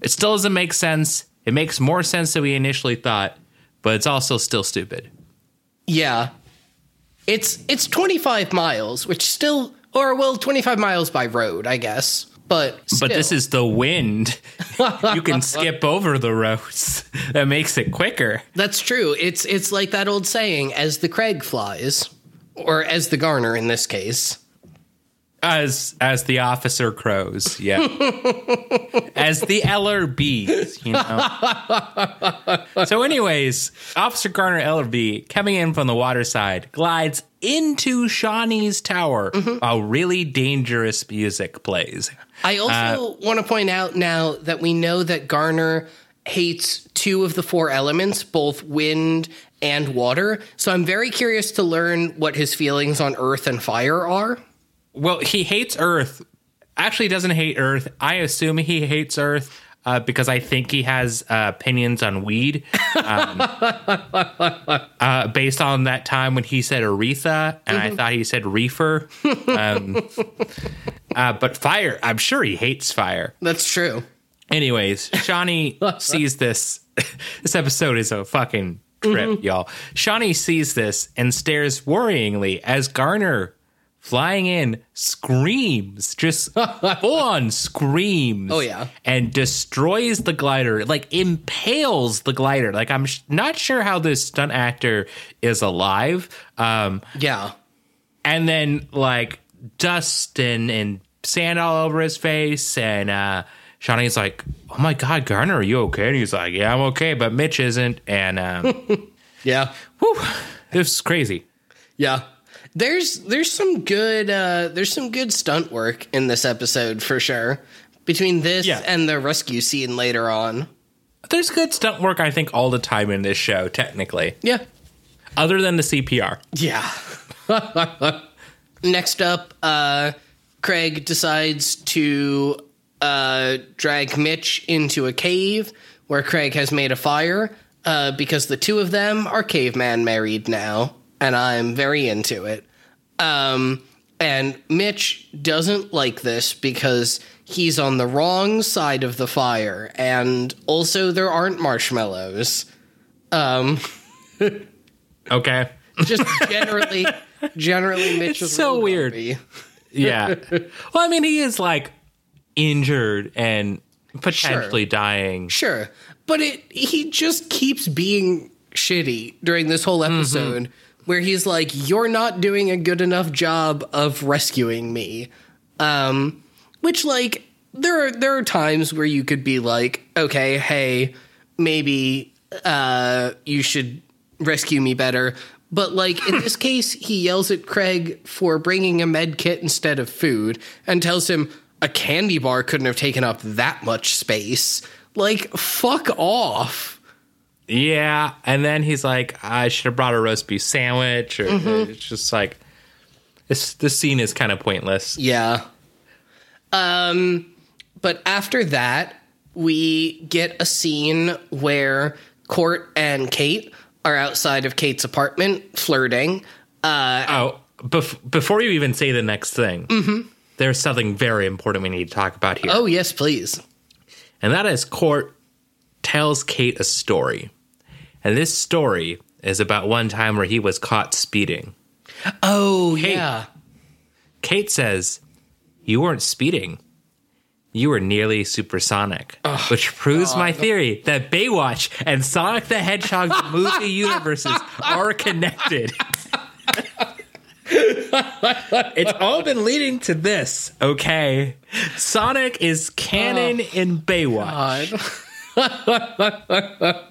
it still doesn't make sense. It makes more sense than we initially thought, but it's also still stupid. Yeah. It's it's 25 miles, which still or well 25 miles by road, I guess. But But this is the wind. [laughs] you can skip over the roads. [laughs] That makes it quicker. That's true. It's it's like that old saying as the Craig flies or as the Garner in this case. As as the officer crows, yeah. [laughs] as the LRBs, you know. [laughs] so, anyways, Officer Garner Ellerby coming in from the water side glides into Shauni's tower mm-hmm. while really dangerous music plays. I also uh, want to point out now that we know that Garner hates two of the four elements, both wind and water. So I'm very curious to learn what his feelings on earth and fire are. Well, he hates Earth. Actually, doesn't hate Earth. I assume he hates Earth uh, because I think he has uh, opinions on weed, um, [laughs] uh, based on that time when he said Aretha, and I thought he said reefer. Um, [laughs] uh, but fire, I'm sure he hates fire. That's true. Anyways, Shauni [laughs] sees this. this episode is a fucking trip, y'all. Shauni sees this and stares worryingly as Garner, flying in, screams, just [laughs] full on screams. Oh, yeah. And destroys the glider, like impales the glider. Like, I'm sh- not sure how this stunt actor is alive. Um, Yeah. and then like dust and, and sand all over his face and uh Shauni's like, "Oh my God, Garner, are you okay?" And he's like, "Yeah, I'm okay, but Mitch isn't." And um, [laughs] Yeah. whew, this is crazy. Yeah. There's there's some good uh there's some good stunt work in this episode for sure. Between this Yeah. and the rescue scene later on. There's good stunt work, I think, all the time in this show. Technically, Yeah. other than the CPR. Yeah. [laughs] Next up, uh, Craig decides to uh, drag Mitch into a cave where Craig has made a fire uh, because the two of them are caveman married now, and I'm very into it. Um, and Mitch doesn't like this because he's on the wrong side of the fire, and also there aren't marshmallows. Um, [laughs] Okay, just generally, generally, Mitch is [laughs] so weird. [laughs] yeah. well, I mean, he is like injured and potentially dying. Sure, but it he just keeps being shitty during this whole episode, where he's like, "You're not doing a good enough job of rescuing me," um, which like there are there are times where you could be like, "Okay, hey, maybe uh, you should rescue me better." But like in this [laughs] case, he yells at Craig for bringing a med kit instead of food and tells him a candy bar couldn't have taken up that much space. Like, fuck off. Yeah, and then he's like, "I should have brought a roast beef sandwich." Or it's just like this. This scene is kind of pointless. Yeah. Um, but after that, we get a scene where Court and Kate are outside of Kate's apartment flirting. Uh, Oh, bef- before you even say the next thing, there's something very important we need to talk about here, oh, yes, please. and that is Court tells Kate a story, and this story is about one time where he was caught speeding. Oh, Kate. yeah. Kate says, You weren't speeding. You were nearly supersonic, which proves my theory that Baywatch and Sonic the Hedgehog the movie universes are connected. [laughs] it's all been leading to this, okay? Sonic is canon in Baywatch. [laughs]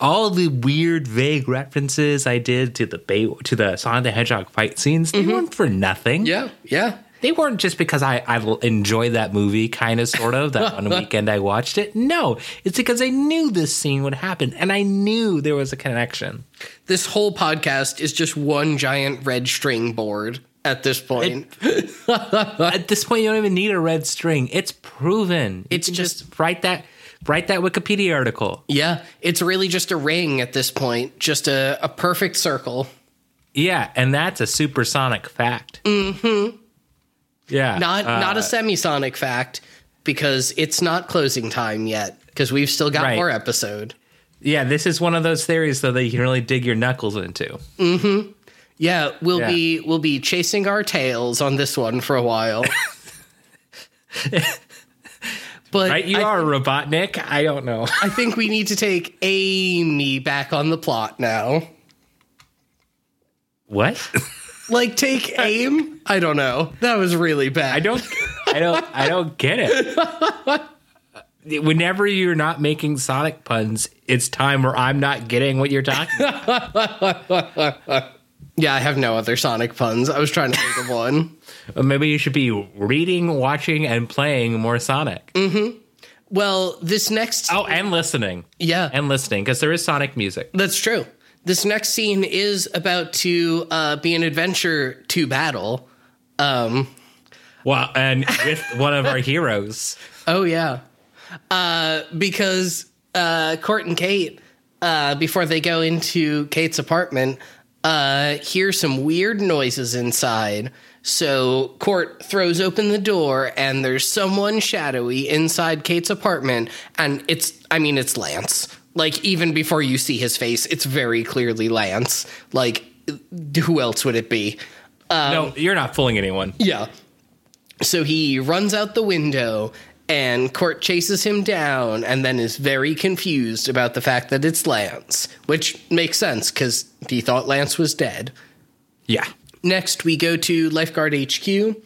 All the weird, vague references I did to the Bay to the Sonic the Hedgehog fight scenes, they mm-hmm. weren't for nothing. yeah, yeah. They weren't just because I, I enjoyed that movie, kind of, sort of, that one [laughs] weekend I watched it. No, it's because I knew this scene would happen and I knew there was a connection. This whole podcast is just one giant red string board at this point. [laughs] At this point, you don't even need a red string. It's proven. It's can just- write that, write that Wikipedia article. yeah, it's really just a ring at this point, just a, a perfect circle. Yeah, and that's a supersonic fact. Mm-hmm. Yeah. Not uh, not a semisonic fact. because it's not closing time yet because we've still got Right. more episode. Yeah, this is one of those theories though that you can really dig your knuckles into. Hmm. Yeah, we'll Yeah. be we'll be chasing our tails on this one for a while. [laughs] [laughs] but Right? You I, are a Robotnik. I don't know. [laughs] I think we need to take Amy back on the plot now. What? Like take [laughs] aim? I don't know. That was really bad. I don't I don't I don't get it. [laughs] Whenever you're not making Sonic puns, it's time where I'm not getting what you're talking about. Yeah, I have no other Sonic puns. I was trying to think of one. Or maybe you should be reading, watching, and playing more Sonic. Well, this next Oh, and listening. yeah, And listening, because there is Sonic music. that's true. This next scene is about to uh, be an adventure to battle. Um, Well, and with [laughs] one of our heroes. oh yeah, uh, because uh, Court and Kate, uh, before they go into Kate's apartment, uh, hear some weird noises inside. So Court throws open the door, and there's someone shadowy inside Kate's apartment, and it's, I mean, it's Lance. Like even before you see his face, it's very clearly Lance. Like who else would it be? Um, no, you're not fooling anyone. Yeah. So he runs out the window and Court chases him down and then is very confused about the fact that it's Lance, which makes sense because he thought Lance was dead. Yeah. Next, we go to Lifeguard HQ,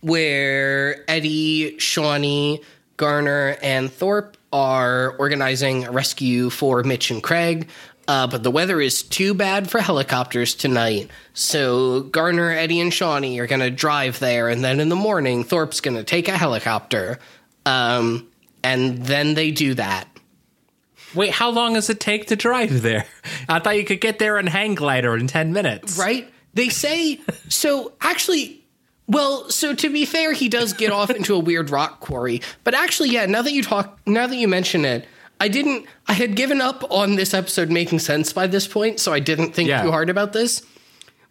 where Eddie, Shauni, Garner, and Thorpe are organizing a rescue for Mitch and Craig. Uh, but the weather is too bad for helicopters tonight. So Garner, Eddie, and Shauni are going to drive there. And then in the morning, Thorpe's going to take a helicopter. Um, and then they do that. Wait, how long does it take to drive there? I thought you could get there in hang glider in 10 minutes. right? They say so. Actually, well, so to be fair, he does get off into a weird rock quarry. But actually, yeah. Now that you talk, now that you mention it, I didn't. I had given up on this episode making sense by this point, so I didn't think Yeah. too hard about this.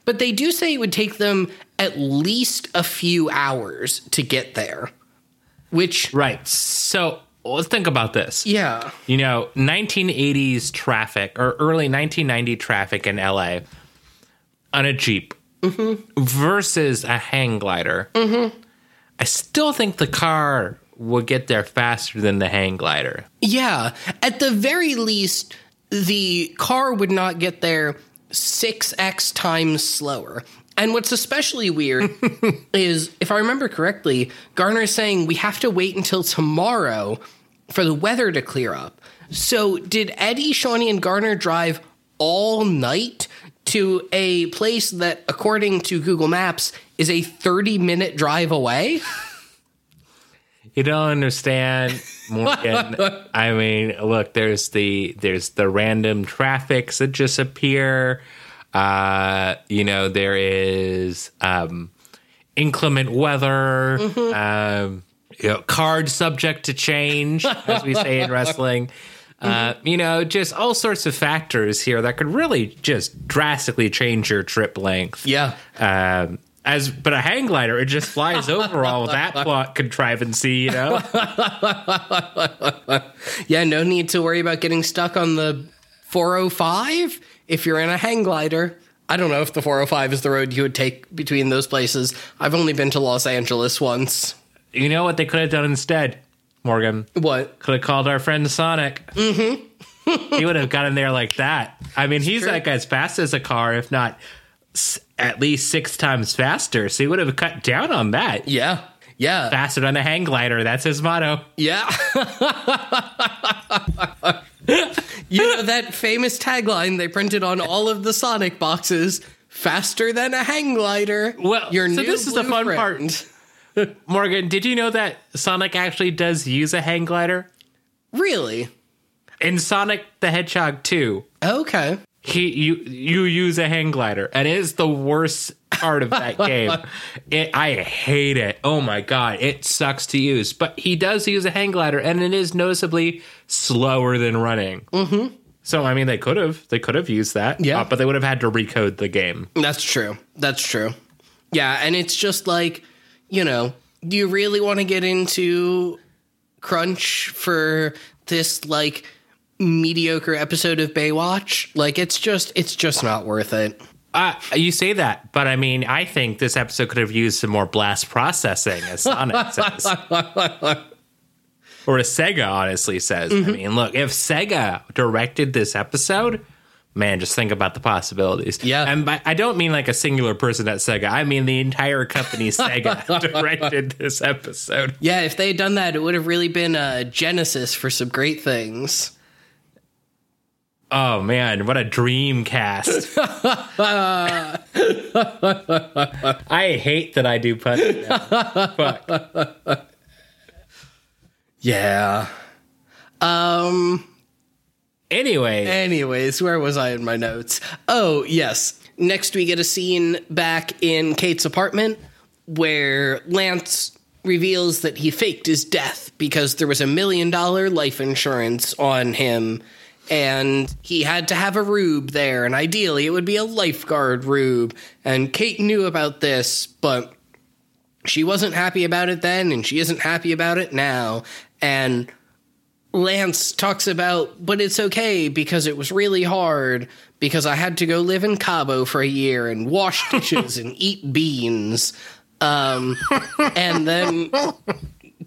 But they do say it would take them at least a few hours to get there, which, Right. So let's think about this. yeah, You know, 1980s traffic or early 1990 traffic in LA on a Jeep versus a hang glider. I still think the car will get there faster than the hang glider. Yeah. At the very least, the car would not get there 6x times slower. And what's especially weird [laughs] is, if I remember correctly, Garner is saying we have to wait until tomorrow for the weather to clear up. So, did Eddie, Shauni, and Garner drive all night to a place that, according to Google Maps, is a 30 minute drive away? You don't understand, Morgan. [laughs] I mean, look, there's the there's the random traffics that just appear. Uh, you know, there is um, inclement weather. Um, you know, card subject to change, as we say in [laughs] wrestling. Uh, you know, just all sorts of factors here that could really just drastically change your trip length. Yeah. Um, as but a hang glider, it just flies over all that plot contrivancy, you know. [laughs] Yeah, no need to worry about getting stuck on the 405 if you're in a hang glider. I don't know if the 405 is the road you would take between those places. I've only been to Los Angeles once. You know what they could have done instead, Morgan? What? Could have called our friend Sonic. Mm-hmm. he would have gotten there like that. I mean, he's true. like as fast as a car, if not s- at least six times faster. So he would have cut down on that. Yeah. Yeah. Faster than a hang glider. That's his motto. Yeah. [laughs] you know that famous tagline they printed on all of the Sonic boxes faster than a hang glider. Well, your so this is the fun part. [laughs] Morgan, did you know that Sonic actually does use a hang glider? Really? In Sonic the Hedgehog 2, Okay. he you you use a hang glider and it is the worst part of that [laughs] game it, i hate it oh my god it sucks to use but he does use a hang glider and it is noticeably slower than running mm-hmm. so i mean they could have they could have used that Yeah. uh, but they would have had to recode the game That's true. That's true. Yeah, and it's just like, you know, do you really want to get into crunch for this like mediocre episode of Baywatch. Like it's just it's just not worth it. Uh, you say that, but I mean, I think this episode could have used some more blast processing, as Sonic [laughs] says. Or as Sega honestly says. I mean, look, if Sega directed this episode, man, just think about the possibilities. Yeah. And by, I don't mean like a singular person at Sega, I mean the entire company [laughs] Sega [laughs] directed this episode. Yeah, if they had done that, it would have really been a genesis for some great things. Oh man, what a dream cast. [laughs] I hate that I do puns. Fuck. Yeah. Um Anyway, anyways, where was I in my notes? Oh, yes. Next we get a scene back in Kate's apartment where Lance reveals that he faked his death because there was a million dollar life insurance on him and he had to have a rube there and ideally it would be a lifeguard rube and Kate knew about this but she wasn't happy about it then and she isn't happy about it now and Lance talks about, but it's okay because it was really hard because I had to go live in Cabo for a year and wash dishes and [laughs] eat beans. Um, and then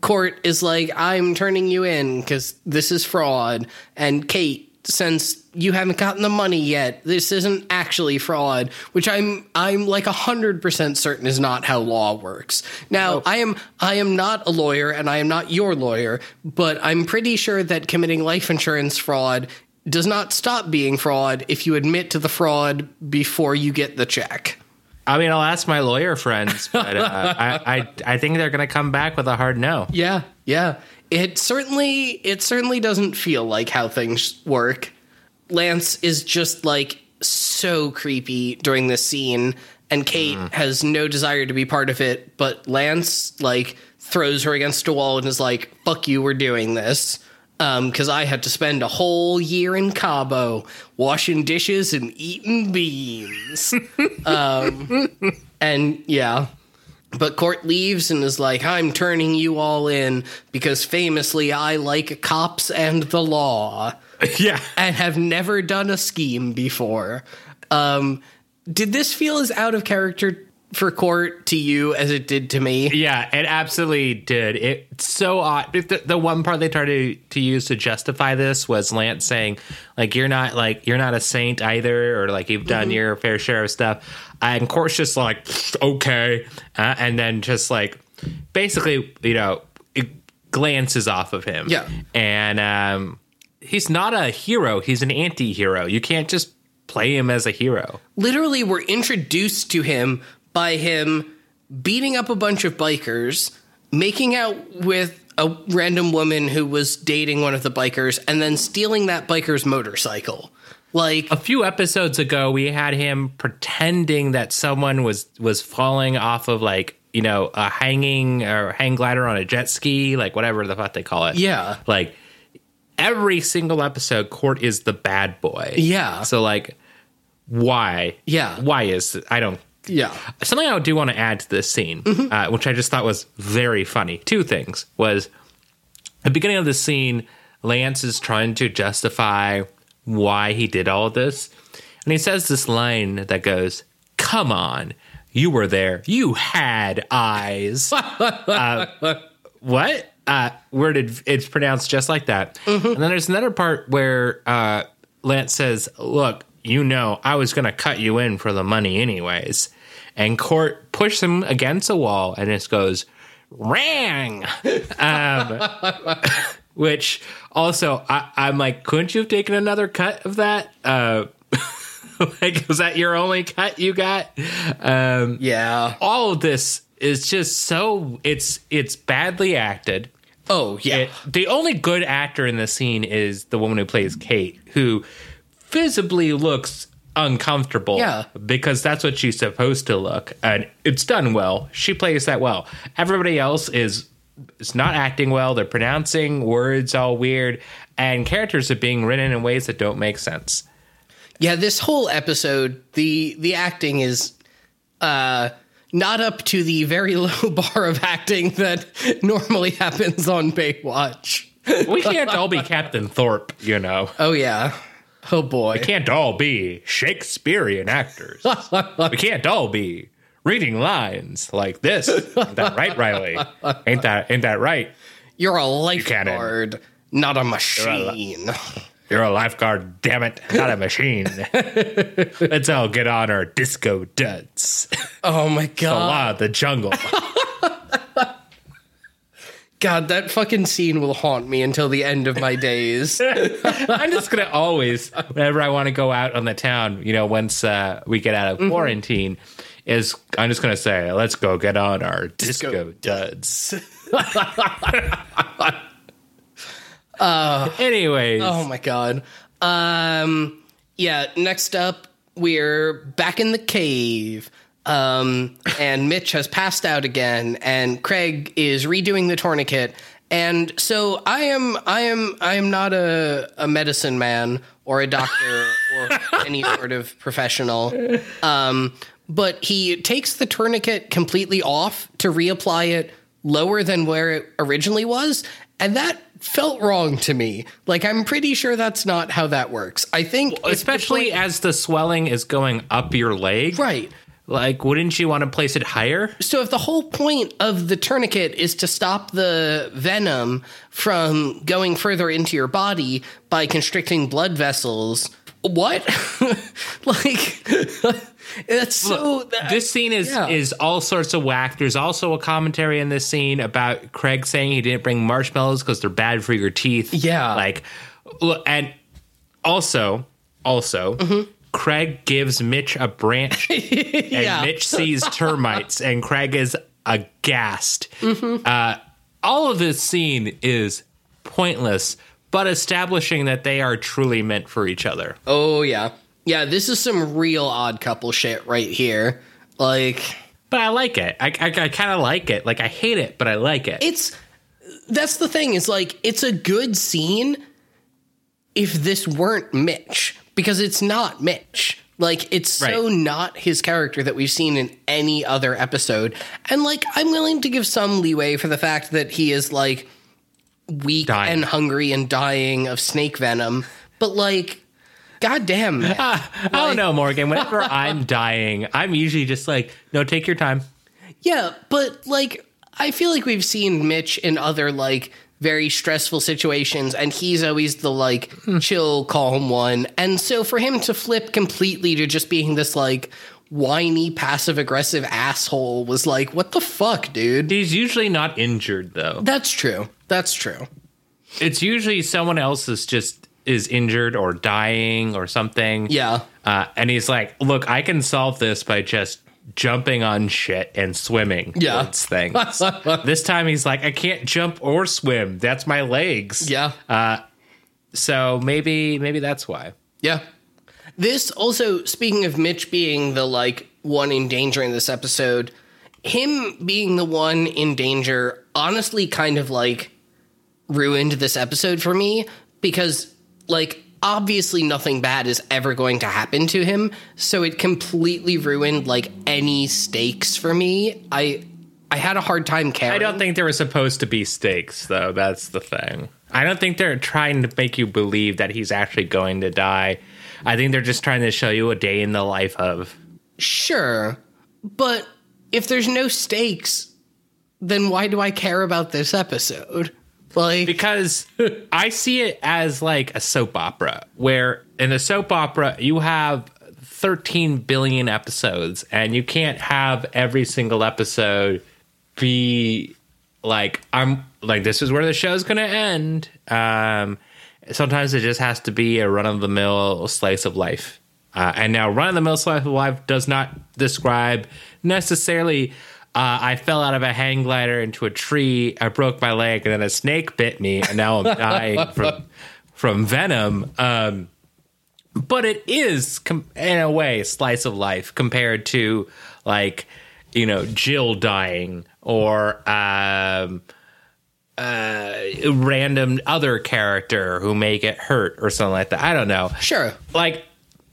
Court is like, I'm turning you in because this is fraud. And Kate, since you haven't gotten the money yet, this isn't actually fraud, which I'm I'm like hundred percent certain is not how law works. Now I am I am not a lawyer and I am not your lawyer, but I'm pretty sure that committing life insurance fraud does not stop being fraud if you admit to the fraud before you get the check. I mean, I'll ask my lawyer friends, but uh, [laughs] I, I, I think they're going to come back with a hard no. Yeah, yeah. It certainly it certainly doesn't feel like how things work. Lance is just like so creepy during this scene and Kate has no desire to be part of it, but Lance like throws her against a wall and is like, "Fuck you, we're doing this." Um, cuz I had to spend a whole year in Cabo washing dishes and eating beans. [laughs] um, and yeah, but Court leaves and is like, I'm turning you all in because famously I like cops and the law [laughs] yeah. and have never done a scheme before. Um, did this feel as out of character for Court to you as it did to me? Yeah, it absolutely did. It's so odd. The, the one part they tried to, to use to justify this was Lance saying, like, you're not like you're not a saint either, or like you've done your fair share of stuff. And Court's just like, okay, uh, and then just like basically, you know, it glances off of him. Yeah. and um, he's not a hero. He's an anti-hero. You can't just play him as a hero. Literally, we're introduced to him by him beating up a bunch of bikers, making out with a random woman who was dating one of the bikers, and then stealing that biker's motorcycle. Like, a few episodes ago we had him pretending that someone was was falling off of like you know a hanging or hang glider on a jet ski like whatever the fuck they call it Yeah. like every single episode court is the bad boy Yeah. so like why Yeah. why is i don't yeah. something i do want to add to this scene uh, which i just thought was very funny two things was at the beginning of the scene lance is trying to justify why he did all of this and he says this line that goes come on you were there you had eyes. [laughs] Uh, what? Uh where did it's pronounced just like that. And then there's another part where uh lance says look you know i was gonna cut you in for the money anyways and court pushes him against a wall and just goes rang um [laughs] which also I, i'm like couldn't you have taken another cut of that uh [laughs] like was that your only cut you got um Yeah. all of this is just so it's it's badly acted. Oh, yeah. It, the only good actor in the scene is the woman who plays Kate, who visibly looks uncomfortable. Yeah. because that's what she's supposed to look, and it's done well. She plays that well. Everybody else is is not acting well. They're pronouncing words all weird, and characters are being written in ways that don't make sense. Yeah, this whole episode, the the acting is uh not up to the very [laughs] low bar of acting that [laughs] normally happens on Baywatch. We can't all be Captain Thorpe, you know. Oh yeah. [laughs] Oh boy. We can't all be Shakespearean actors. we [laughs] can't all be reading lines like this. Ain't that right, Riley? Ain't that ain't that right? You're a lifeguard, not a machine. You're a lifeguard, damn it, not a machine. [laughs] Let's all get on our disco duds. Oh my The god. law of the jungle. God, that fucking scene will haunt me until the end of my days. [laughs] I'm just gonna always, whenever I want to go out on the town, you know, once uh, we get out of quarantine, is I'm just gonna say, let's go get on our disco, duds. [laughs] [laughs] Anyways, Oh my god. Um yeah, next up we're back in the cave. Um and Mitch has passed out again and Craig is redoing the tourniquet. And so I am I am I am not a, a medicine man or a doctor [laughs] or any sort of professional. Um but he takes the tourniquet completely off to reapply it lower than where it originally was, and that felt wrong to me. Like I'm pretty sure that's not how that works. I think the especially as the swelling is going up your leg, right. Like, wouldn't you want to place it higher? So if the whole point of the tourniquet is to stop the venom from going further into your body by constricting blood vessels, what? [laughs] like [laughs] that's so That, This scene is Yeah. is all sorts of whack. There's also a commentary in this scene about Craig saying he didn't bring marshmallows because they're bad for your teeth. Yeah. like, look, and also, also, Mm-hmm. Craig gives Mitch a branch, [laughs] and Yeah. Mitch sees termites, and Craig is aghast. Mm-hmm. Uh, all of this scene is pointless, but establishing that they are truly meant for each other. Oh yeah. Yeah, this is some real odd couple shit right here. Like But I like it. I, I, I kind of like it. Like I hate it, but I like it. it's that's the thing is like it's a good scene if this weren't Mitch because it's not Mitch. Like it's so not his character that we've seen in any other episode. And like I'm willing to give some leeway for the fact that he is like weak Dying. and hungry and dying of snake venom, but like goddamn. [laughs] man. I don't know, Morgan. Whenever [laughs] I'm dying, I'm usually just like, no, take your time. Yeah, but like I feel like we've seen Mitch in other like very stressful situations and he's always the like chill calm one. And so for him to flip completely to just being this like whiny passive aggressive asshole was like what the fuck, dude? He's usually not injured though. That's true. That's true. It's usually someone else is just is injured or dying or something. Yeah. Uh, and he's like, look, I can solve this by just jumping on shit and swimming Yeah. things. [laughs] this time he's like, I can't jump or swim. That's my legs. Yeah. Uh, so maybe maybe that's why. Yeah. This also, speaking of Mitch being the like one in danger in this episode, him being the one in danger honestly kind of like ruined this episode for me because like obviously nothing bad is ever going to happen to him so it completely ruined like any stakes for me i i had a hard time caring I don't think there were supposed to be stakes, though. That's the thing. I don't think they're trying to make you believe that he's actually going to die. I think they're just trying to show you a day in the life of. Sure, but if there's no stakes, then why do I care about this episode? Like, Because I see it as like a soap opera, where in a soap opera, you have 13 billion episodes, and you can't have every single episode be like, I'm like, this is where the show's going to end. Um, sometimes it just has to be a run of the mill slice of life. Uh, and now, run of the mill slice of life does not describe necessarily. Uh, I fell out of a hang glider into a tree. I broke my leg, and then a snake bit me, and now I'm dying [laughs] from from venom. Um, but it is, com- in a way, a slice of life compared to like you know Jill dying or um, uh, random other character who may get hurt or something like that. I don't know sure. like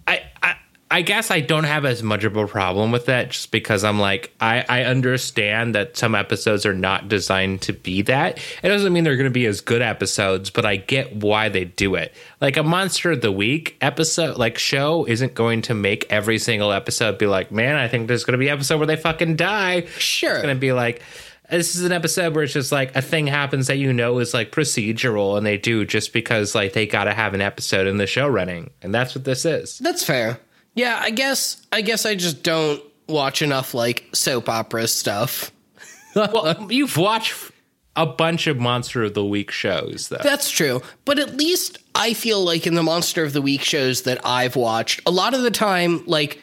I, I I guess I don't have as much of a problem with that just because I'm like, I, I understand that some episodes are not designed to be that. It doesn't mean they're going to be as good episodes, but I get why they do it. Like a Monster of the Week episode, like show, isn't going to make every single episode be like, man, I think there's going to be an episode where they fucking die. Sure. It's going to be like, this is an episode where it's just like a thing happens that you know is like procedural and they do just because like they got to have an episode in the show running. And that's what this is. That's fair. Yeah, I guess I guess I just don't watch enough like soap opera stuff. well, [laughs] you've watched a bunch of Monster of the Week shows, though. That's true. But at least I feel like in the Monster of the Week shows that I've watched, a lot of the time, like,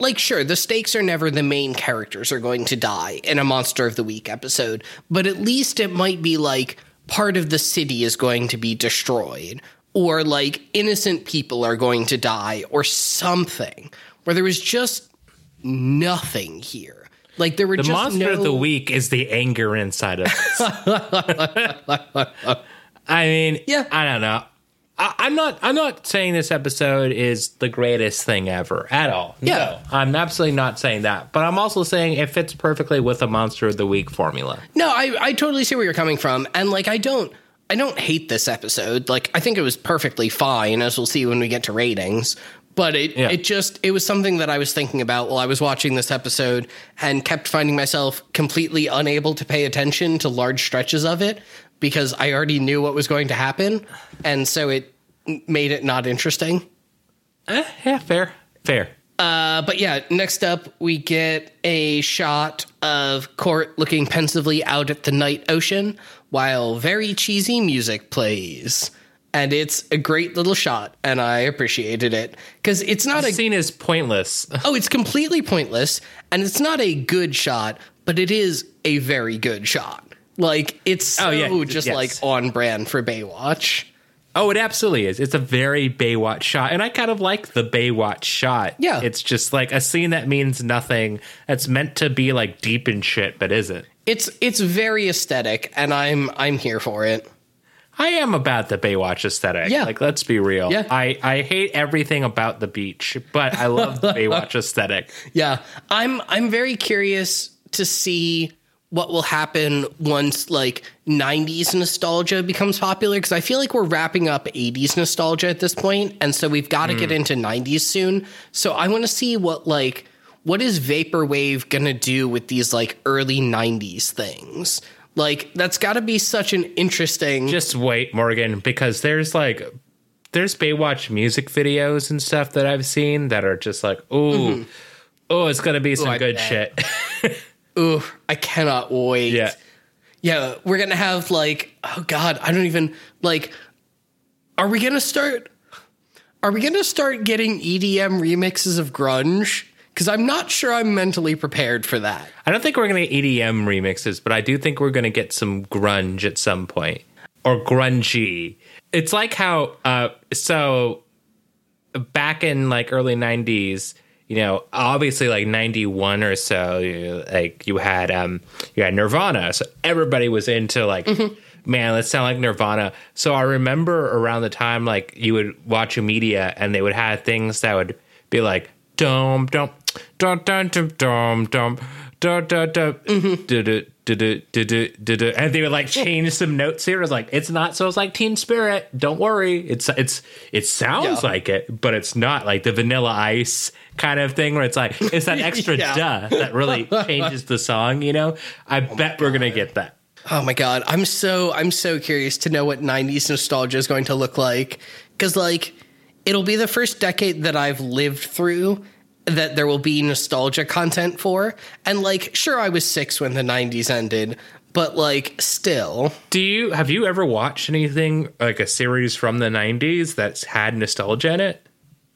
like sure, the stakes are never the main characters are going to die in a Monster of the Week episode, but at least it might be like part of the city is going to be destroyed, or like innocent people are going to die, or something. Where there was just nothing here. Like there were the just monster no, of the week is the anger inside of us. [laughs] I mean, Yeah. I don't know. I, I'm not. I'm not saying this episode is the greatest thing ever at all. Yeah. No, I'm absolutely not saying that. But I'm also saying it fits perfectly with the monster of the week formula. No, I, I totally see where you're coming from. And like I don't I don't hate this episode. Like I think it was perfectly fine, as we'll see when we get to ratings. But it Yeah. it just it was something that I was thinking about while I was watching this episode and kept finding myself completely unable to pay attention to large stretches of it because I already knew what was going to happen. And so it made it not interesting. Eh, yeah, fair, fair. Uh, but yeah, next up we get a shot of Court looking pensively out at the night ocean while very cheesy music plays. And it's a great little shot, and I appreciated it because it's not The a scene is pointless. [laughs] oh, it's completely pointless, and it's not a good shot, but it is a very good shot. Like it's so Oh, yeah, just yes. like on brand for Baywatch. Oh, it absolutely is. It's a very Baywatch shot, and I kind of like the Baywatch shot. Yeah. it's just like a scene that means nothing. That's meant to be like deep in shit, but isn't. It's it's very aesthetic, and I'm I'm here for it. I am about the Baywatch aesthetic. Yeah. like let's be real. Yeah. I I hate everything about the beach, but I love the [laughs] Baywatch aesthetic. Yeah, I'm I'm very curious to see what will happen once like 90s nostalgia becomes popular because I feel like we're wrapping up 80s nostalgia at this point and so we've got to get into 90s soon. So I want to see what like what is vaporwave going to do with these like early 90s things? Like that's got to be such an interesting Just wait, Morgan, because there's like there's Baywatch music videos and stuff that I've seen that are just like, ooh, oh, it's gonna be some Mm-hmm. Good shit. [laughs] Ooh, I cannot wait. yeah. Yeah, we're gonna have like, oh god, I don't even like. Are we gonna start? Are we gonna start getting EDM remixes of grunge? Because I'm not sure I'm mentally prepared for that. I don't think we're going to get EDM remixes, but I do think we're going to get some grunge at some point or grungy. It's like how uh so back in like early 90s, you know, obviously like 91 or so, you, like you had um you had Nirvana. So everybody was into like man, let's sound like Nirvana. So I remember around the time like you would watch a media and they would have things that would be like dum dum dum dum dum dum dum dum dum dum du- and they would like [laughs] change some notes here. It was like it's not so it's like Teen Spirit. Don't worry, it's it's it sounds Yeah. like it, but it's not like the Vanilla Ice kind of thing where it's like it's that extra [laughs] Yeah. duh that really [laughs] changes the song. You know, I oh bet we're gonna get that. Oh my god, I'm so I'm so curious to know what 90s nostalgia is going to look like cuz like it'll be the first decade that I've lived through that there will be nostalgia content for and like sure I was 6 when the 90s ended, but like still Do you have you ever watched anything like a series from the '90s that's had nostalgia in it?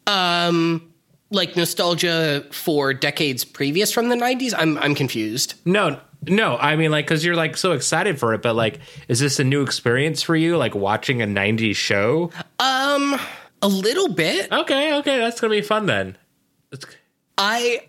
Um, like nostalgia for decades previous from the 90s. I'm I'm confused. No, no. I mean, like, because you're like so excited for it, but like, is this a new experience for you? Like watching a '90s show? Um a little bit. Okay, okay, that's gonna be fun then. It's, I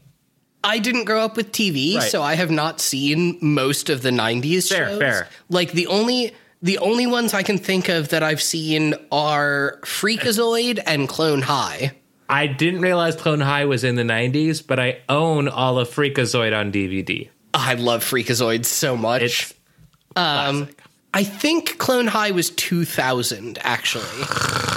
I didn't grow up with TV, Right. so I have not seen most of the 90s Fair, shows. fair. Like the only the only ones I can think of that I've seen are Freakazoid and Clone High. I didn't realize Clone High was in the 90s, but I own all of Freakazoid on DVD. I love Freakazoid so much. It's um, I think Clone High was 2000 actually.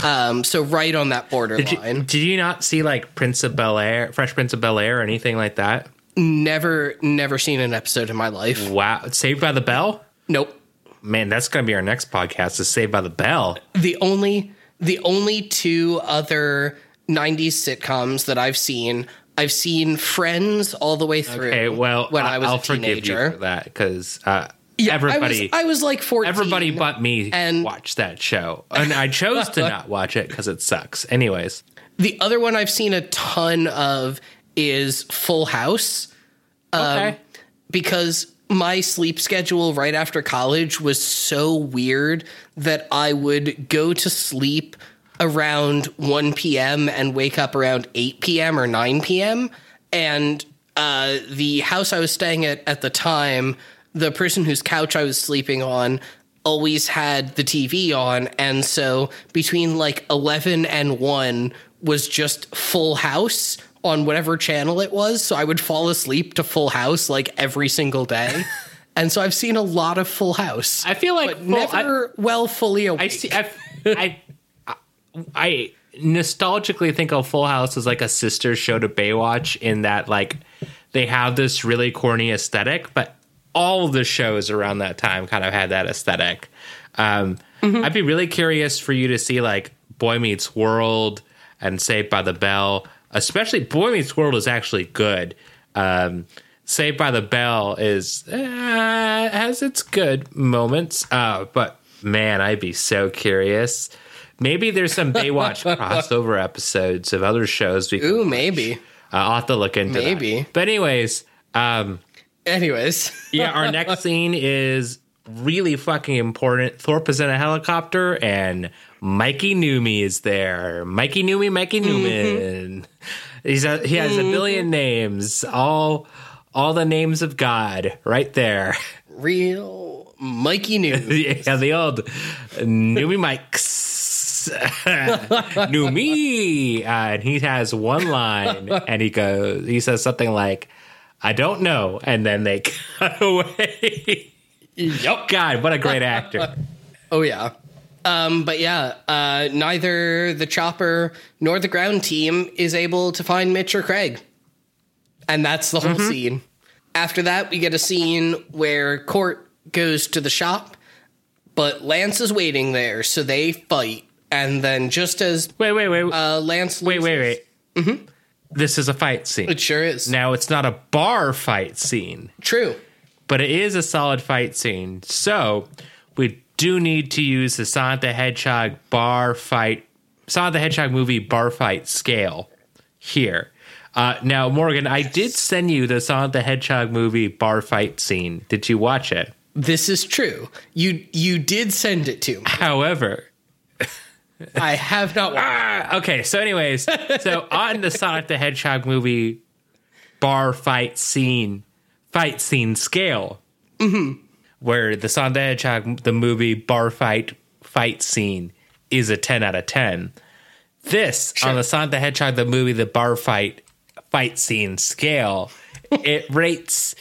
Um, so right on that did, borderline. you, did you not see like Prince of Bel Air, Fresh Prince of Bel Air, or anything like that? never, never seen an episode in my life. Wow. Saved by the Bell? Nope. Man, that's going to be our next podcast is Saved by the Bell. The only, the only two other 90s sitcoms that I've seen, I've seen Friends all the way through. Okay, well, when I, was will a forgive you teenager. for that because uh, Yeah, everybody, I was, I was like 14. everybody but me and- watched that show, and I chose to not watch it because it sucks. Anyways, The other one I've seen a ton of is Full House. okay. because my sleep schedule right after college was so weird that I would go to sleep around 1 p.m. and wake up around 8 p.m. or 9 p.m. And uh, the house I was staying at at the time, the person whose couch I was sleeping on always had the TV on. And so between like 11 and 1 was just full house on whatever channel it was. So I would fall asleep to full house like every single day. [laughs] and so I've seen a lot of full house. I feel like full- I- never well fully awake. I see. I, I, I nostalgically think of Full House as like a sister show to Baywatch in that like they have this really corny aesthetic, but all the shows around that time kind of had that aesthetic. Um, I'd be really curious for you to see like Boy Meets World and Saved by the Bell. Especially Boy Meets World is actually good. Um, Saved by the Bell is uh, has its good moments, uh, but man, I'd be so curious. Maybe there's some Baywatch [laughs] crossover episodes of other shows. We Ooh, maybe. uh, I'll have to look into that. Maybe. But anyways, um, Anyways. [laughs] yeah, our next scene is really fucking important. Thorpe is in a helicopter and Mikey Newmy is there. Mikey Newmy, Mikey Newman. He's a, he has a billion names, all all the names of God right there. Real Mikey [laughs] News. yeah, the old Newmy [laughs] Mikes. New me, uh, and he has one line, and he goes, he says something like, "I don't know," and then they [laughs] cut away. Yep. God, what a great actor! [laughs] Oh yeah. Um, but yeah, uh, neither the chopper nor the ground team is able to find Mitch or Craig. And that's the whole scene. After that, we get a scene where Court goes to the shop, but Lance is waiting there, so they fight. And then just as Wait, wait, wait, uh, Lance wait, loses- wait, wait. This is a fight scene. It sure is. Now, it's not a bar fight scene. True. but it is a solid fight scene. So we do need to use the Sonic the Hedgehog bar fight, Sonic the Hedgehog movie bar fight scale here. Uh, now, Morgan, I did send you the Sonic the Hedgehog movie bar fight scene. Did you watch it? This is true. You you did send it to me. However, I have not watched ah, okay. So, anyways, so [laughs] on the Sonic the Hedgehog movie bar fight scene, fight scene scale, where the Sonic the Hedgehog the movie bar fight fight scene is a ten out of ten. This on the Sonic the Hedgehog the movie the bar fight fight scene scale, [laughs] it rates.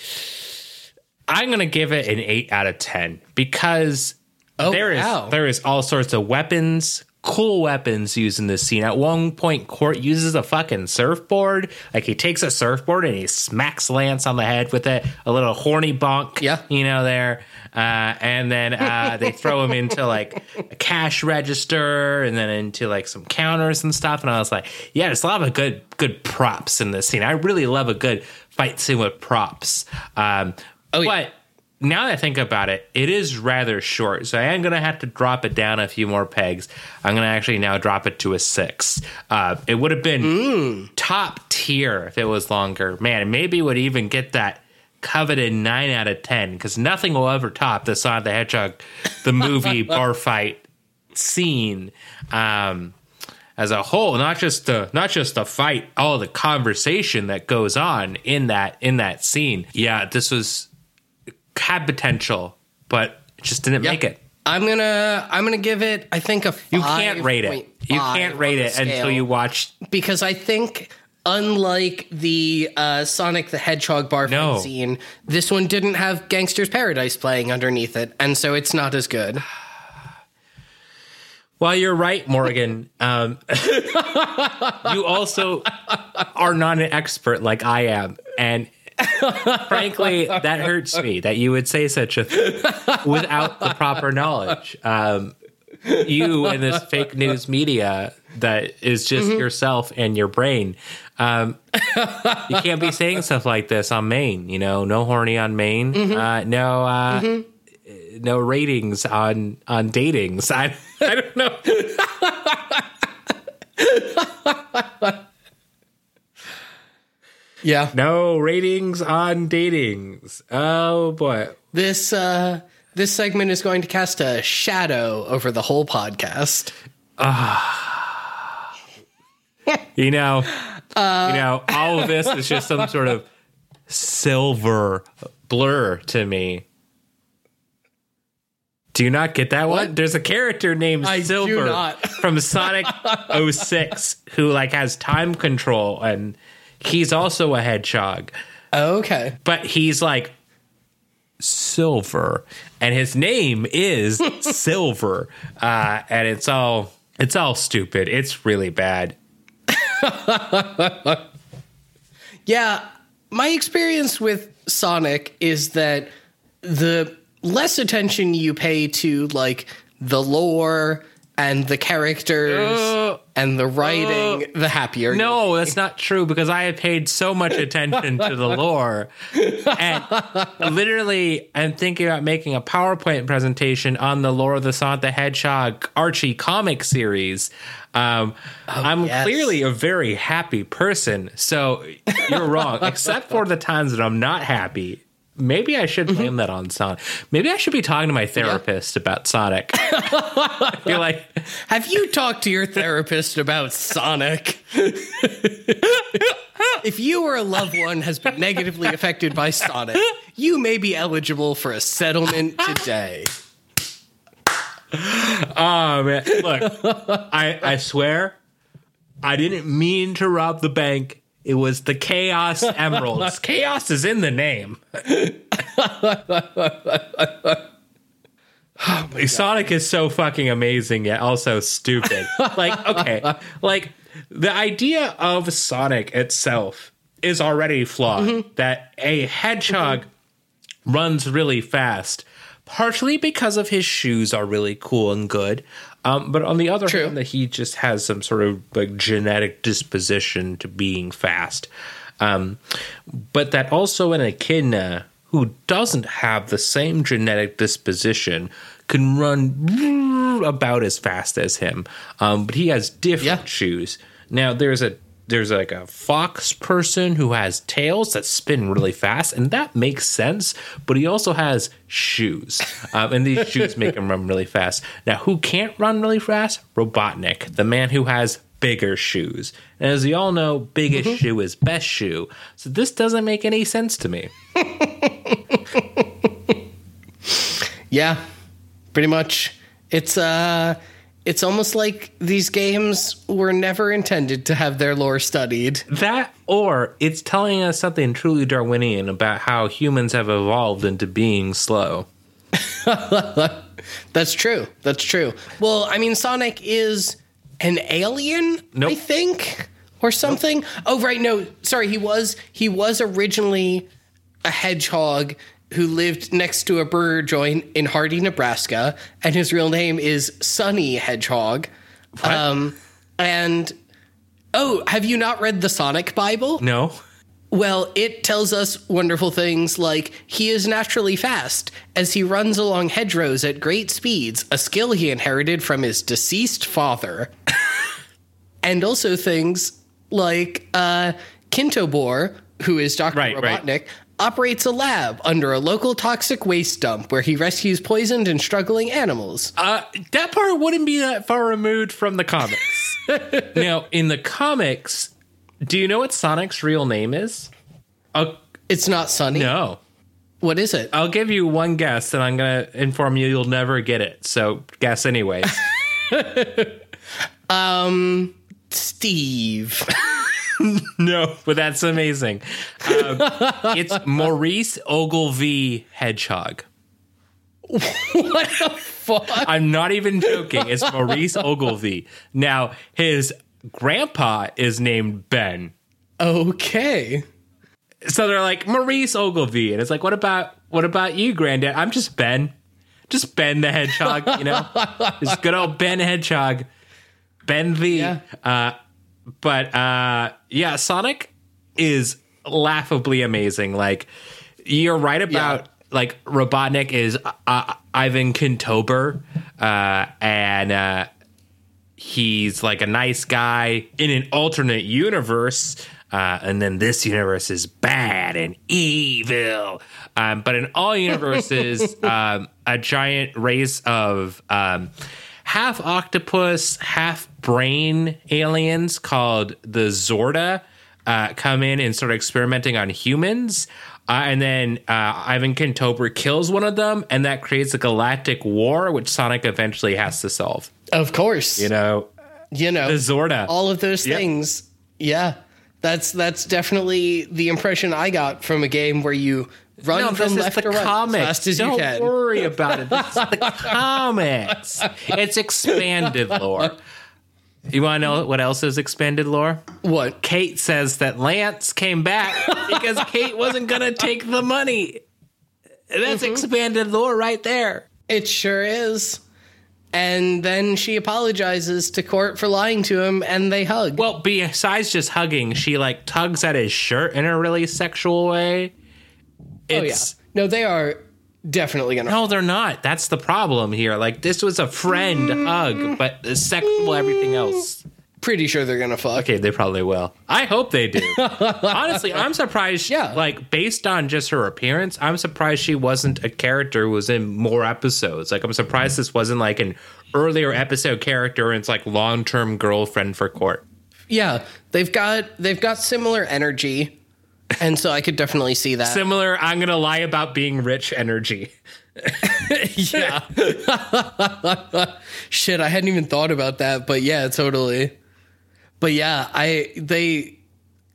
I'm gonna give it an eight out of ten because Oh, there is wow. there is all sorts of weapons, cool weapons used in this scene. At one point, Court uses a fucking surfboard. Like he takes a surfboard and he smacks Lance on the head with it. A little horny bonk, Yeah. you know there. Uh, and then uh, they throw him into like a cash register and then into like some counters and stuff. And I was like, yeah, there's a lot of good good props in this scene. I really love a good fight scene with props. Um, Oh, yeah. but now that I think about it, it is rather short. So I am going to have to drop it down a few more pegs. I'm going to actually now drop it to a six. Uh, it would have been top tier if it was longer. Man, maybe would even get that coveted nine out of 10 because nothing will ever top the Sonic the Hedgehog, the movie [laughs] bar fight scene. Um, as a whole, not just the not just the fight, all the conversation that goes on in that in that scene. Yeah, this was had potential, but it just didn't make it. I'm gonna I'm gonna give it I think a You can't rate it. You can't rate it until you watch. because I think unlike the uh, Sonic the Hedgehog bar No. scene, this one didn't have Gangster's Paradise playing underneath it, and so it's not as good. [sighs] Well, you're right, Morgan. Um, [laughs] you also are not an expert like I am, and [laughs] frankly, that hurts me that you would say such a thing without the proper knowledge. Um, you and this fake news media that is just yourself and your brain. Um, you can't be saying stuff like this on main. You know, no horny on main. Uh, no. Uh, No ratings on on datings. I [laughs] I don't know. [laughs] Yeah, No ratings on datings. Oh boy. this uh, this segment is going to cast a shadow over the whole podcast. You know, you know, all of this is just some sort of silver blur to me. Do you not get that one? There's a character named I Silver from Sonic [laughs] 06 who like has time control and he's also a hedgehog. Okay, but he's like silver. And his name is [laughs] silver. Uh and it's all it's all stupid. It's really bad. [laughs] Yeah, my experience with Sonic is that the less attention you pay to like the lore and the characters Uh, and the writing, the happier. no that's not true because i have paid so much attention to the [laughs] lore and literally i'm thinking about making a powerpoint presentation on the lore of the sonic the hedgehog archie comic series um, i'm yes. clearly a very happy person so you're wrong except for the times that i'm not happy maybe i should mm-hmm. blame that on sonic maybe i should be talking to my therapist about sonic [laughs] be like Have you talked to your therapist about Sonic? [laughs] if you or a loved one has been negatively affected by Sonic, you may be eligible for a settlement today. Oh man, look, I I swear, I didn't mean to rob the bank. It was the Chaos [laughs] Emeralds. Chaos is in the name. [laughs] Oh Sonic is so fucking amazing yet also stupid. Like, okay, [laughs] like the idea of Sonic itself is already flawed. Mm-hmm. That a hedgehog mm-hmm. runs really fast, partially because of his shoes are really cool and good. Um, but on the other True. hand, that he just has some sort of like genetic disposition to being fast. Um, but that also an echidna who doesn't have the same genetic disposition can run about as fast as him. Um, but he has different Yeah. shoes. Now there's a there's like a fox person who has tails that spin really fast, and that makes sense. But he also has shoes, um, and these shoes make him run really fast. Now, who can't run really fast? Robotnik, the man who has bigger shoes. And as we all know, biggest shoe is best shoe. So this doesn't make any sense to me. [laughs] Yeah, pretty much. It's uh it's almost like these games were never intended to have their lore studied. That, or it's telling us something truly Darwinian about how humans have evolved into being slow. [laughs] That's true. That's true. Well, I mean Sonic is an alien, Nope. I think, or something. Oh right, no. Sorry, he was he was originally a hedgehog who lived next to a burger joint in Hardy, Nebraska, and his real name is Sonny Hedgehog. Um and oh, have you not read the Sonic Bible? No? Well, it tells us wonderful things like he is naturally fast as he runs along hedgerows at great speeds, a skill he inherited from his deceased father. [laughs] and also things like uh, Kintobor, who is Dr. Right, right. Operates a lab under a local toxic waste dump where he rescues poisoned and struggling animals. Uh, that part wouldn't be that far removed from the comics. [laughs] now, in the comics, do you know what Sonic's real name is? I'll, It's not Sunny. no. What is it? I'll give you one guess, and I'm going to inform you you'll never get it. So guess anyways. [laughs] Um, Steve. [laughs] [laughs] No, but that's amazing. Um, it's Maurice Ogilvy Hedgehog. what the fuck? I'm not even joking. It's Maurice Ogilvy. Now, his grandpa is named Ben. Okay. So they're like Maurice Ogilvy, and it's like, what about what about you, Granddad? I'm just Ben, just Ben the Hedgehog. You know, [laughs] just good old Ben Hedgehog, Ben the. Yeah. Uh, but uh, yeah, Sonic is laughably amazing. Like you're right about like Robotnik is uh, Ivan Kintobor, uh, and uh, he's like a nice guy in an alternate universe. Uh, and then this universe is bad and evil. Um, but in all universes, [laughs] um, a giant race of um, half octopus, half brain aliens called the Xorda uh, come in and start experimenting on humans. Uh, and then uh, Ivan Kintobor kills one of them, and that creates a galactic war, which Sonic eventually has to solve. Of course. You know, You know, the Xorda. all of those Yep. things. Yeah. That's that's definitely the impression I got from a game where you run no, from this is left the to right comics. as fast as Don't you can. worry about it. This is the comics. [laughs] It's expanded lore. You want to know what else is expanded lore? What? Kate says that Lance came back because [laughs] Kate wasn't going to take the money. That's Mm-hmm. expanded lore right there. It sure is. And then she apologizes to Court for lying to him and they hug. Well, besides just hugging, she like tugs at his shirt in a really sexual way. oh yeah. No, they are definitely gonna no, they're not. That's the problem here. Like this was a friend hug, but the sexual everything else. pretty sure they're gonna fuck. Okay, they probably will. I hope they do. [laughs] Honestly, I'm surprised. Yeah. Like based on just her appearance, I'm surprised she wasn't a character who was in more episodes. Like I'm surprised this wasn't like an earlier episode character and it's like long term girlfriend for Court. Yeah. They've got they've got similar energy. And so I could definitely see that. Similar, I'm gonna lie about being rich energy. [laughs] [laughs] yeah. [laughs] Shit, I hadn't even thought about that, but yeah, totally. But yeah, I they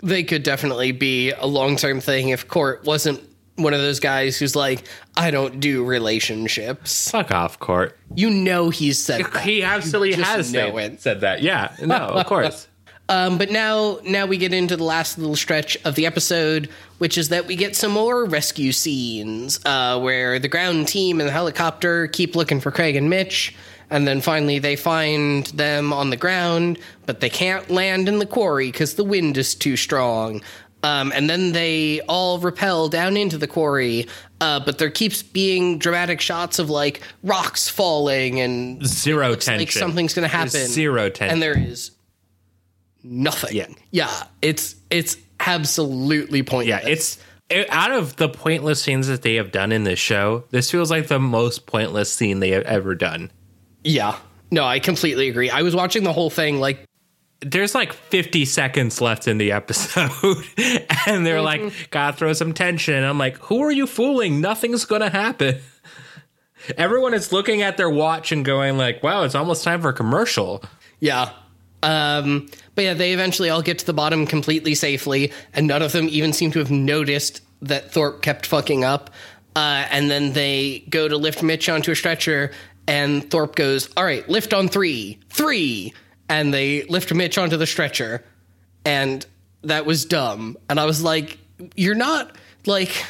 they could definitely be a long term thing if Court wasn't one of those guys who's like, I don't do relationships. Fuck off, Court. You know he's said that. He absolutely has know said, it. said that. Yeah, no, of course. Um, but now, now we get into the last little stretch of the episode, which is that we get some more rescue scenes uh, where the ground team and the helicopter keep looking for Craig and Mitch, and then finally they find them on the ground, but they can't land in the quarry because the wind is too strong. Um, and then they all rappel down into the quarry, uh, but there keeps being dramatic shots of like rocks falling and Zero tension. like something's going to happen. There's zero tension. And there is nothing. Yeah. Yeah. It's it's absolutely pointless. Yeah, it's it, out of the pointless scenes that they have done in this show. This feels like the most pointless scene they have ever done. yeah. No, I completely agree. I was watching the whole thing like There's like 50 seconds left in the episode, [laughs] and they're like, mm-hmm. "Gotta throw some tension." I'm like, "Who are you fooling? Nothing's gonna happen." [laughs] Everyone is looking at their watch and going like, "Wow, it's almost time for a commercial." yeah. Um but yeah, they eventually all get to the bottom completely safely and none of them even seem to have noticed that Thorpe kept fucking up. Uh and then they go to lift Mitch onto a stretcher and Thorpe goes, "All right, lift on 3. 3." And they lift Mitch onto the stretcher. and that was dumb. And I was like, you're not like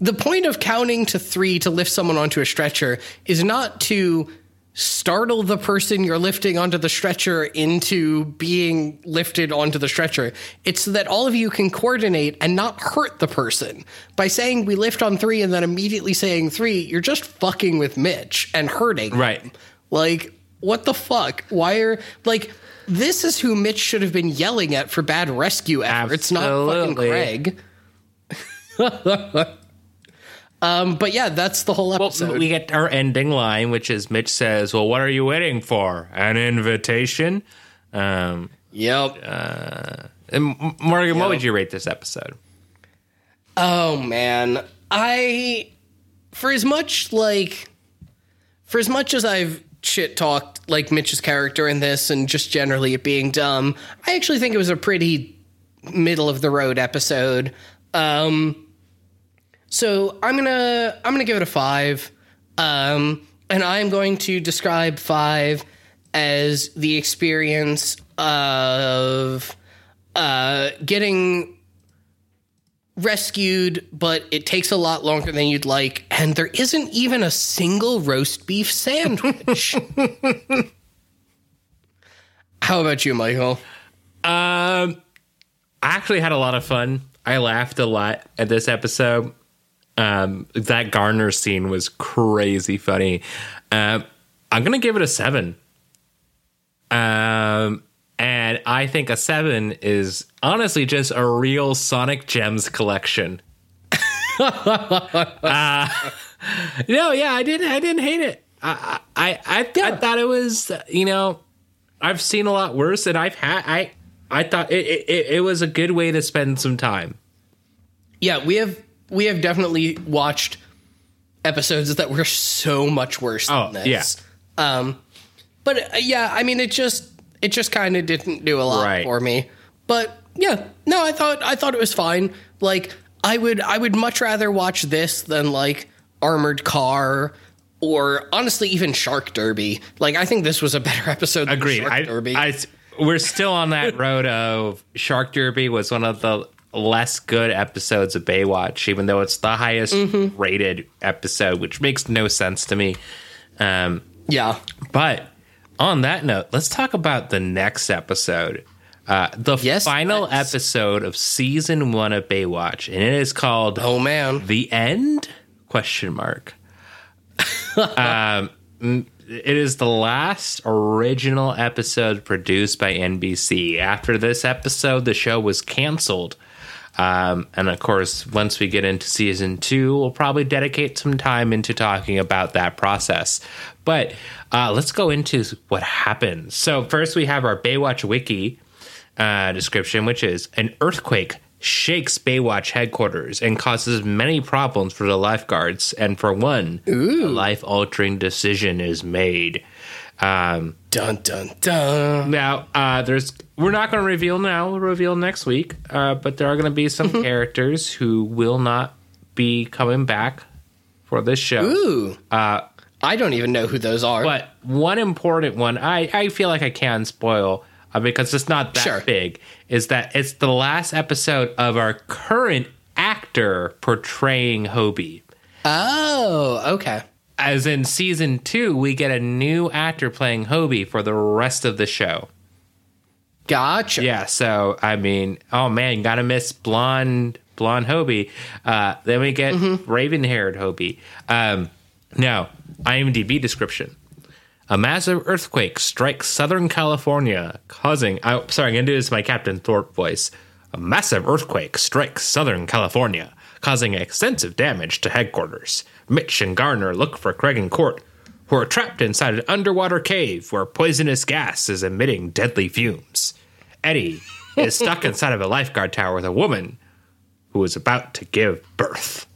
the point of counting to three to lift someone onto a stretcher is not to startle the person you're lifting onto the stretcher into being lifted onto the stretcher. It's so that all of you can coordinate and not hurt the person. By saying we lift on three and then immediately saying three, you're just fucking with Mitch and hurting. him. Right. Like, what the fuck? Why are like this is who Mitch should have been yelling at for bad rescue efforts, not fucking Craig. [laughs] um, but yeah, that's the whole episode. Well, we get our ending line, which is Mitch says, "Well, what are you waiting for? An invitation?" Um, yep. and M- Morgan, what would you rate this episode? Oh man, I for as much like for as much as I've shit talked like Mitch's character in this and just generally it being dumb. I actually think it was a pretty middle of the road episode. Um, so I'm gonna I'm gonna give it a five, um, and I'm going to describe five as the experience of uh, getting rescued, but it takes a lot longer than you'd like, and there isn't even a single roast beef sandwich. [laughs] How about you, Michael? Um, I actually had a lot of fun. I laughed a lot at this episode. Um, that Garner scene was crazy funny. Um, I'm gonna give it a seven. Um, and I think a seven is honestly just a real Sonic Gems collection. [laughs] uh, no, yeah, I didn't. I didn't hate it. I I I, I thought it was you know I've seen a lot worse, and I've had I I thought it, it it was a good way to spend some time. Yeah, we have we have definitely watched episodes that were so much worse Oh, than this. yeah. Um, but uh, yeah, I mean, it just it just kind of didn't do a lot Right. for me. But yeah, no, I thought I thought it was fine. Like I would I would much rather watch this than like Armored Car or honestly even Shark Derby. Like I think this was a better [laughs] episode. Than Agreed. Shark I, Derby. I we're still on that road of Shark Derby was one of the less good episodes of Baywatch, even though it's the highest rated episode, which makes no sense to me. Um, yeah. But on that note, let's talk about the next episode. Uh, the Yes, final let's. episode of season one of Baywatch, and it is called Oh man. "The End?" Question mark. [laughs] um, it is the last original episode produced by NBC. After this episode, the show was canceled. Um, and of course, once we get into season two, we'll probably dedicate some time into talking about that process. But uh, let's go into what happened. So, first, we have our Baywatch Wiki uh, description, which is an earthquake shakes Baywatch headquarters and causes many problems for the lifeguards. And for one, a life altering decision is made. Um, Dun dun dun. now, uh, there's we're not going to reveal now. We'll reveal next week. Uh, but there are going to be some [laughs] characters who will not be coming back for this show. Ooh. Uh, I don't even know who those are. but one important one, I, I feel like I can spoil uh, because it's not that Sure. big, is that it's the last episode of our current actor portraying Hobie. oh, okay. As in season two, we get a new actor playing Hobie for the rest of the show. Gotcha. Yeah, so I mean, oh man, gotta miss blonde blonde Hobie. Uh, then we get raven haired Hobie. Um, now, IMDb description: A massive earthquake strikes Southern California, causing. Oh, sorry, I'm gonna do this my Captain Thorpe voice. A massive earthquake strikes Southern California, causing extensive damage to headquarters. Mitch and Garner look for Craig and Court, who are trapped inside an underwater cave where poisonous gas is emitting deadly fumes. Eddie [laughs] is stuck inside of a lifeguard tower with a woman who is about to give birth.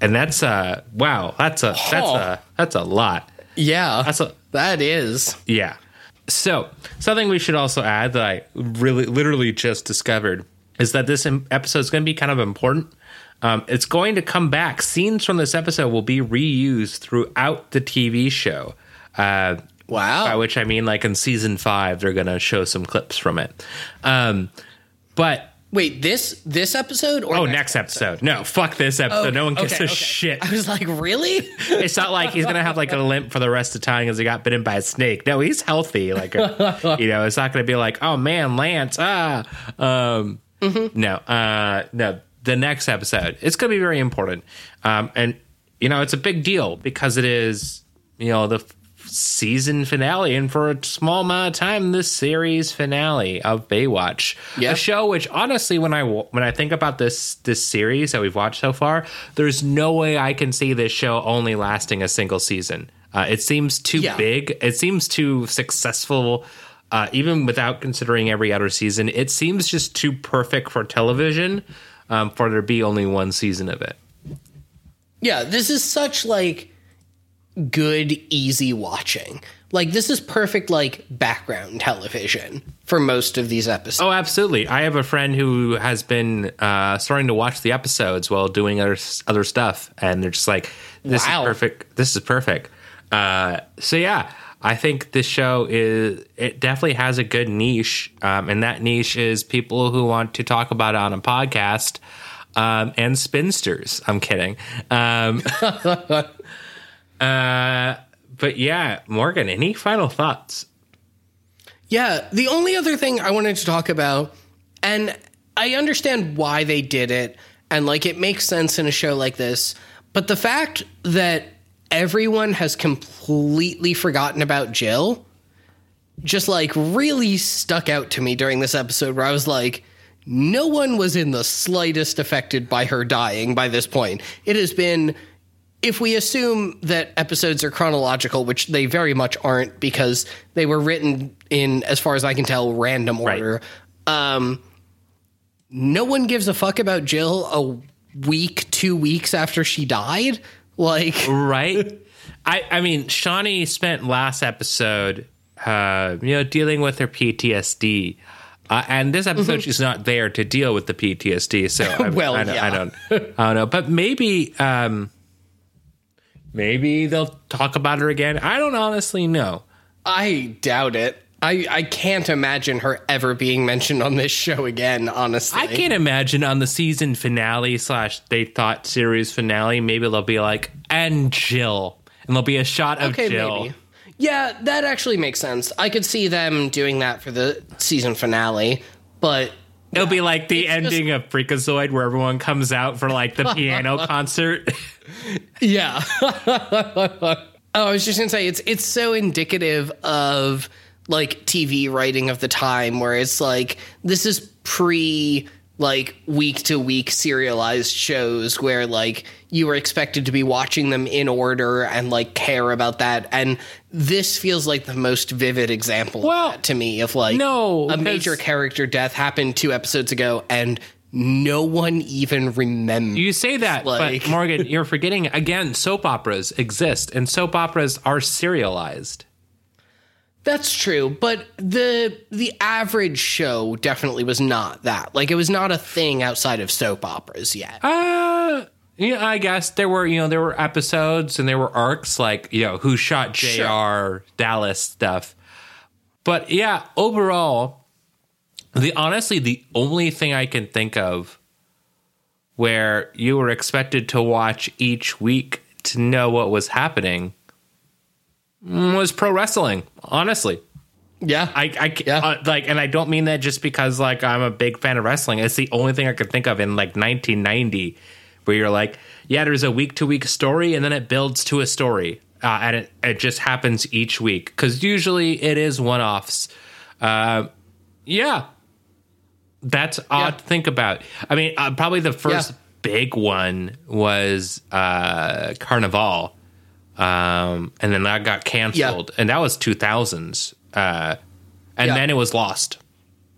And that's uh wow, that's a that's a that's a lot. Yeah. That's a that is. yeah. So, something we should also add that I really literally just discovered is that this episode is going to be kind of important. Um, it's going to come back. Scenes from this episode will be reused throughout the TV show. Uh, Wow. by which I mean, like in season five, they're going to show some clips from it. Um, but Wait, this this episode or oh, next episode. No, fuck this episode. no one gives okay, a okay. shit. I was like, really? [laughs] It's not like he's gonna have like a limp for the rest of the time because he got bitten by a snake. No, he's healthy. Like, [laughs] you know, it's not gonna be like, oh man, Lance, ah, um, no, uh, no. The next episode, it's gonna be very important, um, and you know, it's a big deal because it is, you know, the f- season finale, and for a small amount of time, the series finale of Baywatch, Yeah. a show which honestly, when I when I think about this this series that we've watched so far, there's no way I can see this show only lasting a single season. Uh, it seems too Yeah. big. It seems too successful. Uh, even without considering every other season, it seems just too perfect for television um, for there to be only one season of it. yeah, this is such like good, easy watching. Like this is perfect like background television for most of these episodes. Oh, absolutely. I have a friend who has been uh, starting to watch the episodes while doing other other stuff, and they're just like, "This Wow. is perfect. This is perfect." Uh, so yeah, I think this show is it definitely has a good niche, um, and that niche is people who want to talk about it on a podcast. Um, and spinsters. I'm kidding. Um, [laughs] uh, but yeah, Morgan, any final thoughts? Yeah, the only other thing I wanted to talk about, and I understand why they did it, and like it makes sense in a show like this, but the fact that everyone has completely forgotten about Jill just like really stuck out to me during this episode where I was like, no one was in the slightest affected by her dying by this point. It has been if we assume that episodes are chronological, which they very much aren't because they were written in, as far as I can tell, random order, um, no one gives a fuck about Jill a week, two weeks after she died. [laughs] Like, right? I I mean, Shauni spent last episode, uh, you know, dealing with her PTSD. Uh, and this episode, she's not there to deal with the PTSD. So I, [laughs] Well, I, don't, yeah. I don't, I don't know. But maybe, um, maybe they'll talk about her again. I don't honestly know. I doubt it. I, I can't imagine her ever being mentioned on this show again, honestly. I can't imagine on the season finale slash they thought series finale. Maybe they'll be like, and Jill, and there'll be a shot of Okay, Jill. maybe. Yeah, that actually makes sense. I could see them doing that for the season finale, but It'll be like the ending of Freakazoid where everyone comes out for like the [laughs] piano concert. yeah. [laughs] oh, I was just gonna say it's it's so indicative of like TV writing of the time where it's like this is pre like week to week serialized shows where like you were expected to be watching them in order and like care about that and this feels like the most vivid example Well, of that to me of like no, a major character death happened two episodes ago and no one even remembers You say that, Like- but [laughs] Morgan, you're forgetting again, soap operas exist and soap operas are serialized. That's true, but the the average show definitely was not that. Like it was not a thing outside of soap operas yet. Uh yeah, I guess there were, you know, there were episodes and there were arcs like, you know, who shot JR, Sure. Dallas stuff. But yeah, overall, the honestly the only thing I can think of where you were expected to watch each week to know what was happening was pro wrestling, honestly. yeah, I, I Yeah. uh, like, and I don't mean that just because like I'm a big fan of wrestling. It's the only thing I could think of in like 1990, where you're like, yeah, there's a week to week story, and then it builds to a story, uh, and it it just happens each week because usually it is one offs. Uh, yeah, that's odd Yeah. to think about. I mean, uh, probably the first Yeah. big one was uh, Carnivàle. Um, and then that got canceled, and that was 2000s. Uh, and Yeah. then it was lost,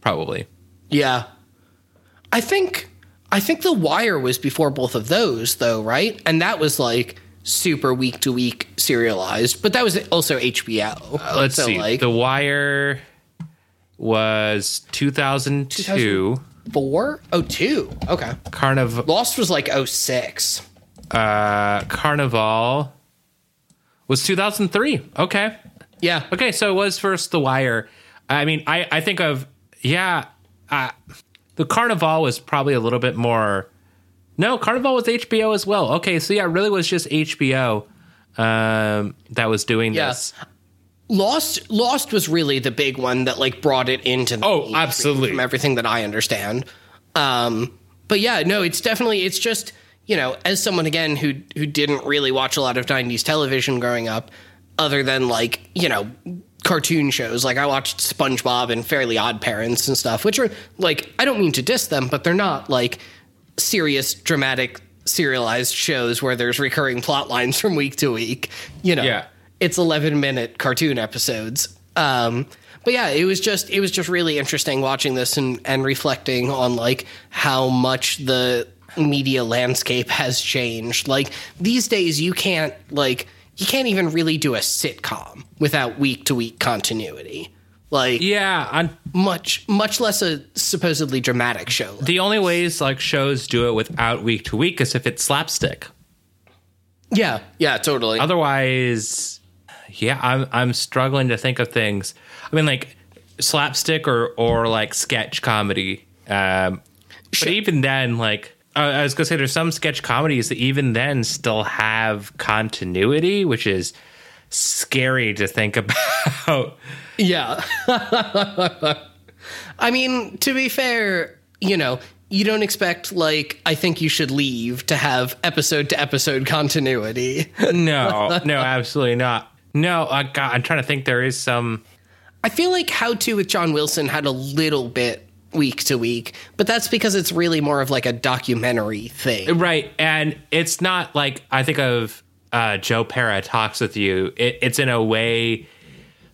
probably. yeah. I think I think The Wire was before both of those, though, right? And that was like super week to week serialized, but that was also HBO. Uh, Let's so, see. like the Wire was 2002. four, oh two, okay. Carnivàle, Lost was like oh six. uh, Carnivàle was 2003. Okay. Yeah, Okay, so it was first The Wire. I mean, I, I think of, yeah, uh, the Carnivàle was probably a little bit more. No, Carnivàle was HBO as well. Okay, so yeah, it really was just HBO um, that was doing Yeah. this. Lost Lost was really the big one that like brought it into the Oh, absolutely. from everything that I understand. Um, but yeah, no, it's definitely it's just you know as someone again who who didn't really watch a lot of '90s television growing up, other than like you know cartoon shows like I watched SpongeBob and Fairly Odd Parents and stuff, which are like I don't mean to diss them, but they're not like serious dramatic serialized shows where there's recurring plot lines from week to week. You know, Yeah. it's 11 minute cartoon episodes. Um, but yeah, it was just it was just really interesting watching this and and reflecting on like how much the media landscape has changed. Like these days, you can't like you can't even really do a sitcom without week to week continuity. Like Yeah, on much much less a supposedly dramatic show. the only ways like shows do it without week to week is if it's slapstick. Yeah, yeah, totally. Otherwise, yeah, I'm I'm struggling to think of things. I mean, like slapstick or or like sketch comedy. Um, Sure. But even then, like uh, I was gonna say, there's some sketch comedies that even then still have continuity, which is scary to think [laughs] about. Yeah. [laughs] I mean, to be fair, you know, you don't expect like I think you should leave to have episode to episode continuity. no, [laughs] no, absolutely not. No, I got, I'm trying to think. There is some. I feel like How to with John Wilson had a little bit week to week, but that's because it's really more of like a documentary thing. Right, and it's not like I think of uh, Joe Pera talks with you. It, it's in a way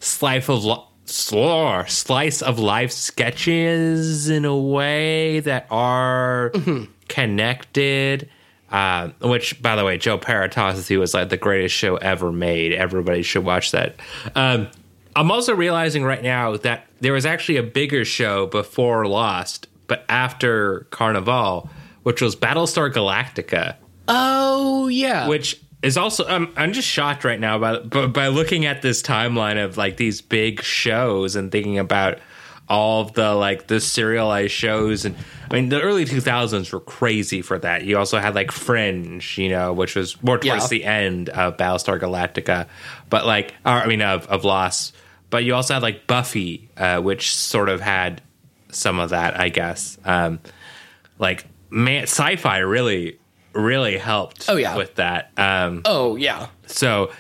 slice of li- slice of life sketches in a way that are connected. Uh, which, by the way, Joe Pera talks with you was like the greatest show ever made. Everybody should watch that. Um, I'm also realizing right now that there was actually a bigger show before Lost, but after Carnivàle, which was Battlestar Galactica Oh yeah. which is also I'm I'm just shocked right now by by, by looking at this timeline of like these big shows and thinking about all of the like the serialized shows and I mean the early 2000s were crazy for that. You also had like Fringe, you know, which was more towards Yeah. the end of Battlestar Galactica, but like or, I mean of of Lost. But you also had like Buffy, uh, which sort of had some of that, I guess. Um, like man, sci-fi really really helped Oh, yeah. with that. Um, oh yeah. so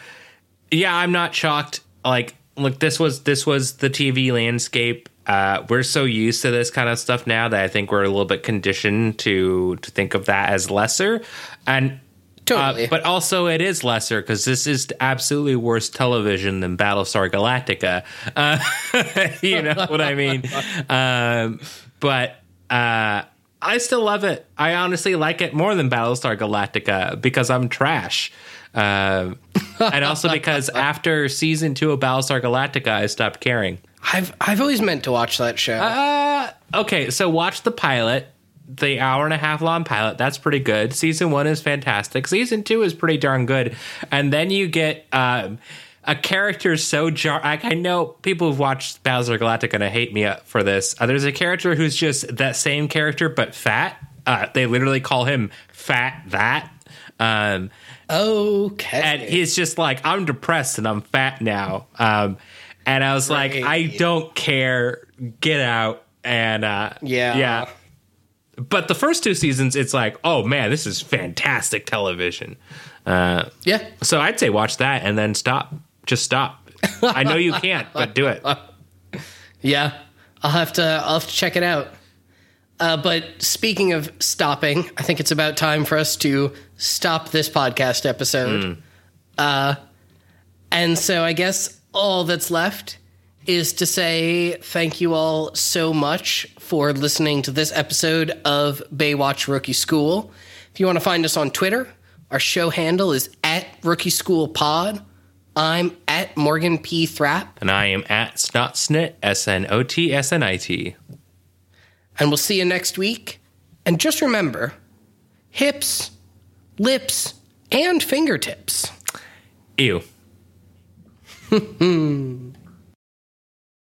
yeah, I'm not shocked. Like, look, this was this was the TV landscape. Uh, we're so used to this kind of stuff now that I think we're a little bit conditioned to to think of that as lesser, and Totally. uh, but also it is lesser because this is absolutely worse television than Battlestar Galactica. Uh, [laughs] you know what I mean? [laughs] Um, but uh, I still love it. I honestly like it more than Battlestar Galactica because I'm trash. Um, and also because [laughs] after season two of Battlestar Galactica, I stopped caring. I've I've always meant to watch that show. Uh, okay, so watch the pilot, the hour and a half long pilot. That's pretty good. Season one is fantastic. Season two is pretty darn good. And then you get um, a character so jar. Like, I know people who've watched Battlestar Galactica and hate me for this. Uh, there's a character who's just that same character but fat. Uh, they literally call him Fat That. Um, okay. and he's just like, I'm depressed and I'm fat now. Um, and I was like, I don't care. Get out. And uh, Yeah. yeah. But the first two seasons, it's like, oh man, this is fantastic television. Uh, yeah. so I'd say watch that and then stop. Just stop. I know you can't, but do it. [laughs] Yeah, I'll have to I'll have to check it out. Uh, but speaking of stopping, I think it's about time for us to stop this podcast episode. Uh, and so I guess all that's left is to say thank you all so much for listening to this episode of Baywatch Rookie School. If you want to find us on Twitter, our show handle is at Rookie School Pod. I'm at Morgan P. Thrapp. And I am at Snotsnit, S N O T S N I T. And we'll see you next week. And just remember hips, lips, and fingertips. Ew. [laughs]